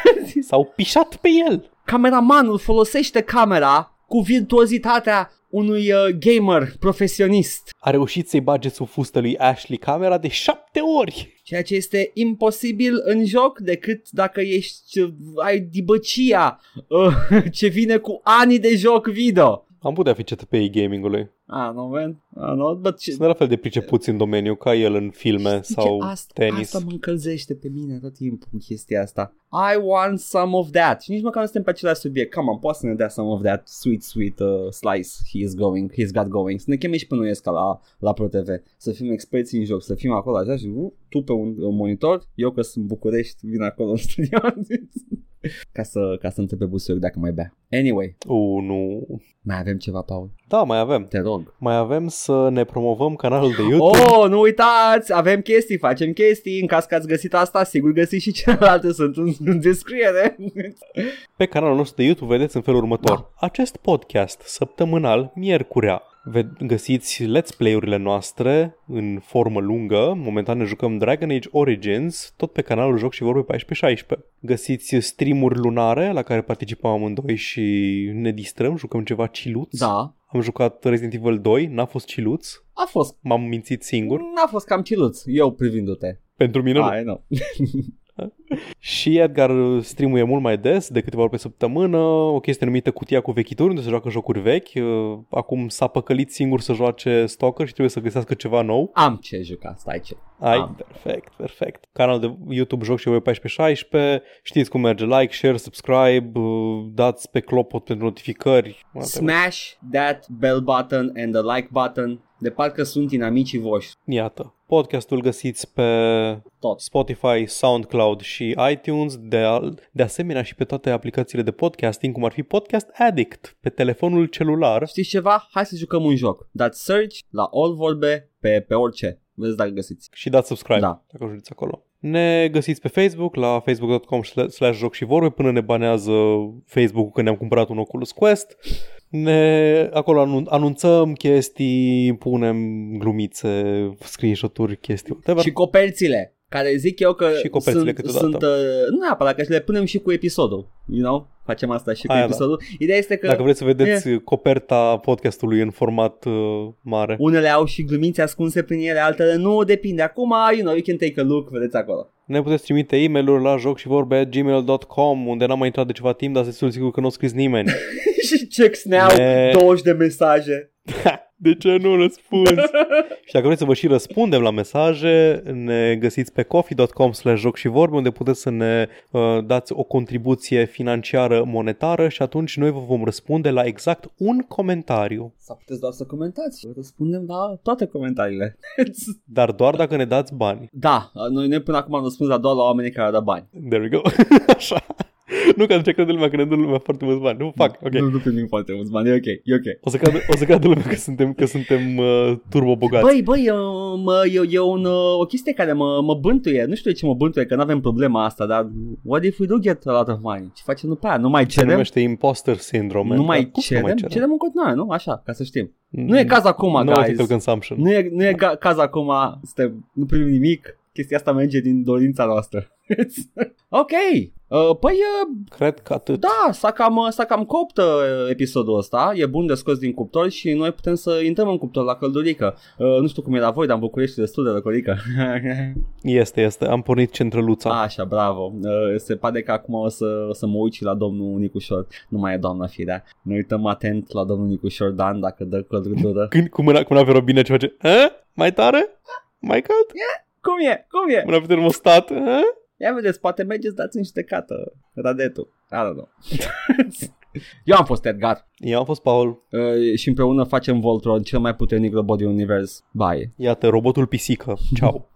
S-au pișat pe el. Cameramanul folosește camera cu virtuozitatea unui uh, gamer profesionist, A reușit să-i bage sub fustă lui Ashley camera de șapte ori. ceea ce este imposibil în joc decât dacă ești uh, ai dibăcia uh, ce vine cu ani de joc video. Am putea fi CTP-ii gamingului. Ah, no, man. Ah, no, but ce, Sunt la fel de pricepuți în domeniu ca el în filme Știi sau ce? asta, tenis. Asta mă încălzește pe mine tot timpul cu chestia asta. I want some of that. Și nici măcar nu suntem pe același subiect. Come on, poate să ne dea some of that sweet, sweet uh, slice he is going, he's got going. Să ne cheme și pe noi ăsca la, la ProTV. Să fim experți în joc, să fim acolo așa și uh, tu pe un, un monitor, eu că sunt în București, vin acolo în studio. ca să, ca să întrebe busuioc dacă mai bea. Anyway, Uh, nu. mai avem ceva, Paul? Da, mai avem. Te rog. Mai avem să ne promovăm canalul de YouTube. Oh, nu uitați, avem chestii, facem chestii, în caz că ați găsit asta, sigur găsiți și celelalte, sunt în, în descriere. Pe canalul nostru de YouTube vedeți în felul următor. Da. Acest podcast săptămânal, miercurea, ve- găsiți let's play-urile noastre în formă lungă. Momentan ne jucăm Dragon Age Origins, tot pe canalul Joc și Vorbe 14-16. Găsiți streamuri lunare la care participăm amândoi și ne distrăm, jucăm ceva ciluț. Da. Am jucat Resident Evil 2, n-a fost ciluț, A fost, m-am mințit singur. n-a fost cam ciluț, eu privindu-te. Pentru mine nu. Ai, nu. Și Edgar streamuie mult mai des, de câteva ori pe săptămână, o chestie numită cutia cu vechituri, unde se joacă jocuri vechi. Uh, Acum s-a păcălit singur să joace Stalker și trebuie să găsească ceva nou. Am ce juca, stai ce. Ai, Am. perfect, perfect. Canal de YouTube Joc și voi 1416, știți cum merge, like, share, subscribe, uh, dați pe clopot pentru notificări. Smash that bell button and the like button. De parcă sunt inamicii voștri. Iată, podcastul găsiți pe Tot. Spotify, SoundCloud și iTunes, de, al- de asemenea și pe toate aplicațiile de podcasting, cum ar fi Podcast Addict, pe telefonul celular. Știți ceva? Hai să jucăm un joc. Dați search la all vorbe pe, pe orice. Vedeți dacă găsiți. Și dați subscribe Da. dacă ajungeți acolo. Ne găsiți pe Facebook la facebook.com slash joc și vorbe până ne banează Facebook-ul că ne-am cumpărat un Oculus Quest. Ne, acolo anun- anunțăm chestii, punem glumițe, screenshot-uri, chestii, whatever. Și coperțile. Care zic eu că Și coperțile sunt, câteodată. sunt uh, nu neapărat că și le punem și cu episodul. You know? Facem asta și cu Aia da. episodul. Ideea este că Dacă vreți să vedeți coperta podcastului în format uh, mare. unele au și glumițe ascunse prin ele, altele nu, depinde. Acum, you know, you can take a look, vedeți acolo. Ne puteți trimite e-mail-uri la joc și vorbe gmail.com unde n-am mai intrat de ceva timp, dar sunt sigur că nu a scris nimeni. și checks now Ne- 20 de mesaje. De ce nu răspunzi? și dacă vreți să vă și răspundem la mesaje, ne găsiți pe coffee.com slash joc și vorbe, unde puteți să ne uh, dați o contribuție financiară monetară și atunci noi vă vom răspunde la exact un comentariu. Sau puteți doar să comentați. Răspundem la toate comentariile. Dar doar dacă ne dați bani. da, noi, noi până acum am răspuns la doar la oamenii care au dat bani. There we go. Așa. Nu că atunci crede lumea că ne dă lumea foarte mulți bani. Nu fac, ok. Nu, nu primim foarte mulți bani, e ok, e ok. O să cadă, o să cadă lumea că suntem, că suntem uh, turbo bogați. Băi, băi, e, mă, e, e un, uh, o chestie care mă, mă bântuie. Nu știu de ce mă bântuie, că nu avem problema asta, dar what if we do get a lot of money? Ce facem după aia? Nu mai Se cerem? numește imposter syndrome. Nu mai Dar cum să cerem? nu cerem? în continuare, nu? Așa, ca să știm. Mm, Nu e caz acum, no guys. ethical consumption. Nu e, nu e ga- caz acum, suntem, nu primim nimic. Chestia asta merge din dorința noastră. ok. Uh, păi, uh, Cred că atât. da, s-a cam, s-a cam copt uh, episodul ăsta. E bun de scos din cuptor și noi putem să intrăm în cuptor la căldurică. Uh, nu știu cum e la voi, dar în București e destul de răcorică. Este, este. Am pornit centrăluța. Așa, bravo. Uh, se pare că acum o să, o să mă uit și la domnul Nicușor. Nu mai e doamna Firea. Ne uităm atent la domnul Nicușor Dan dacă dă căldură. Când, cu mâna, cu mâna pe robine ce face? A? Mai tare? Mai cald? cum e? Cum e? Mâna pe termostat? A? Ia vedeți, poate mergeți dați în judecată. Radetul. I don't know. Eu am fost Edgar Eu am fost Paul. uh, și împreună facem Voltron, cel mai puternic robot din univers. Bye. Iată, robotul pisică. Ciao.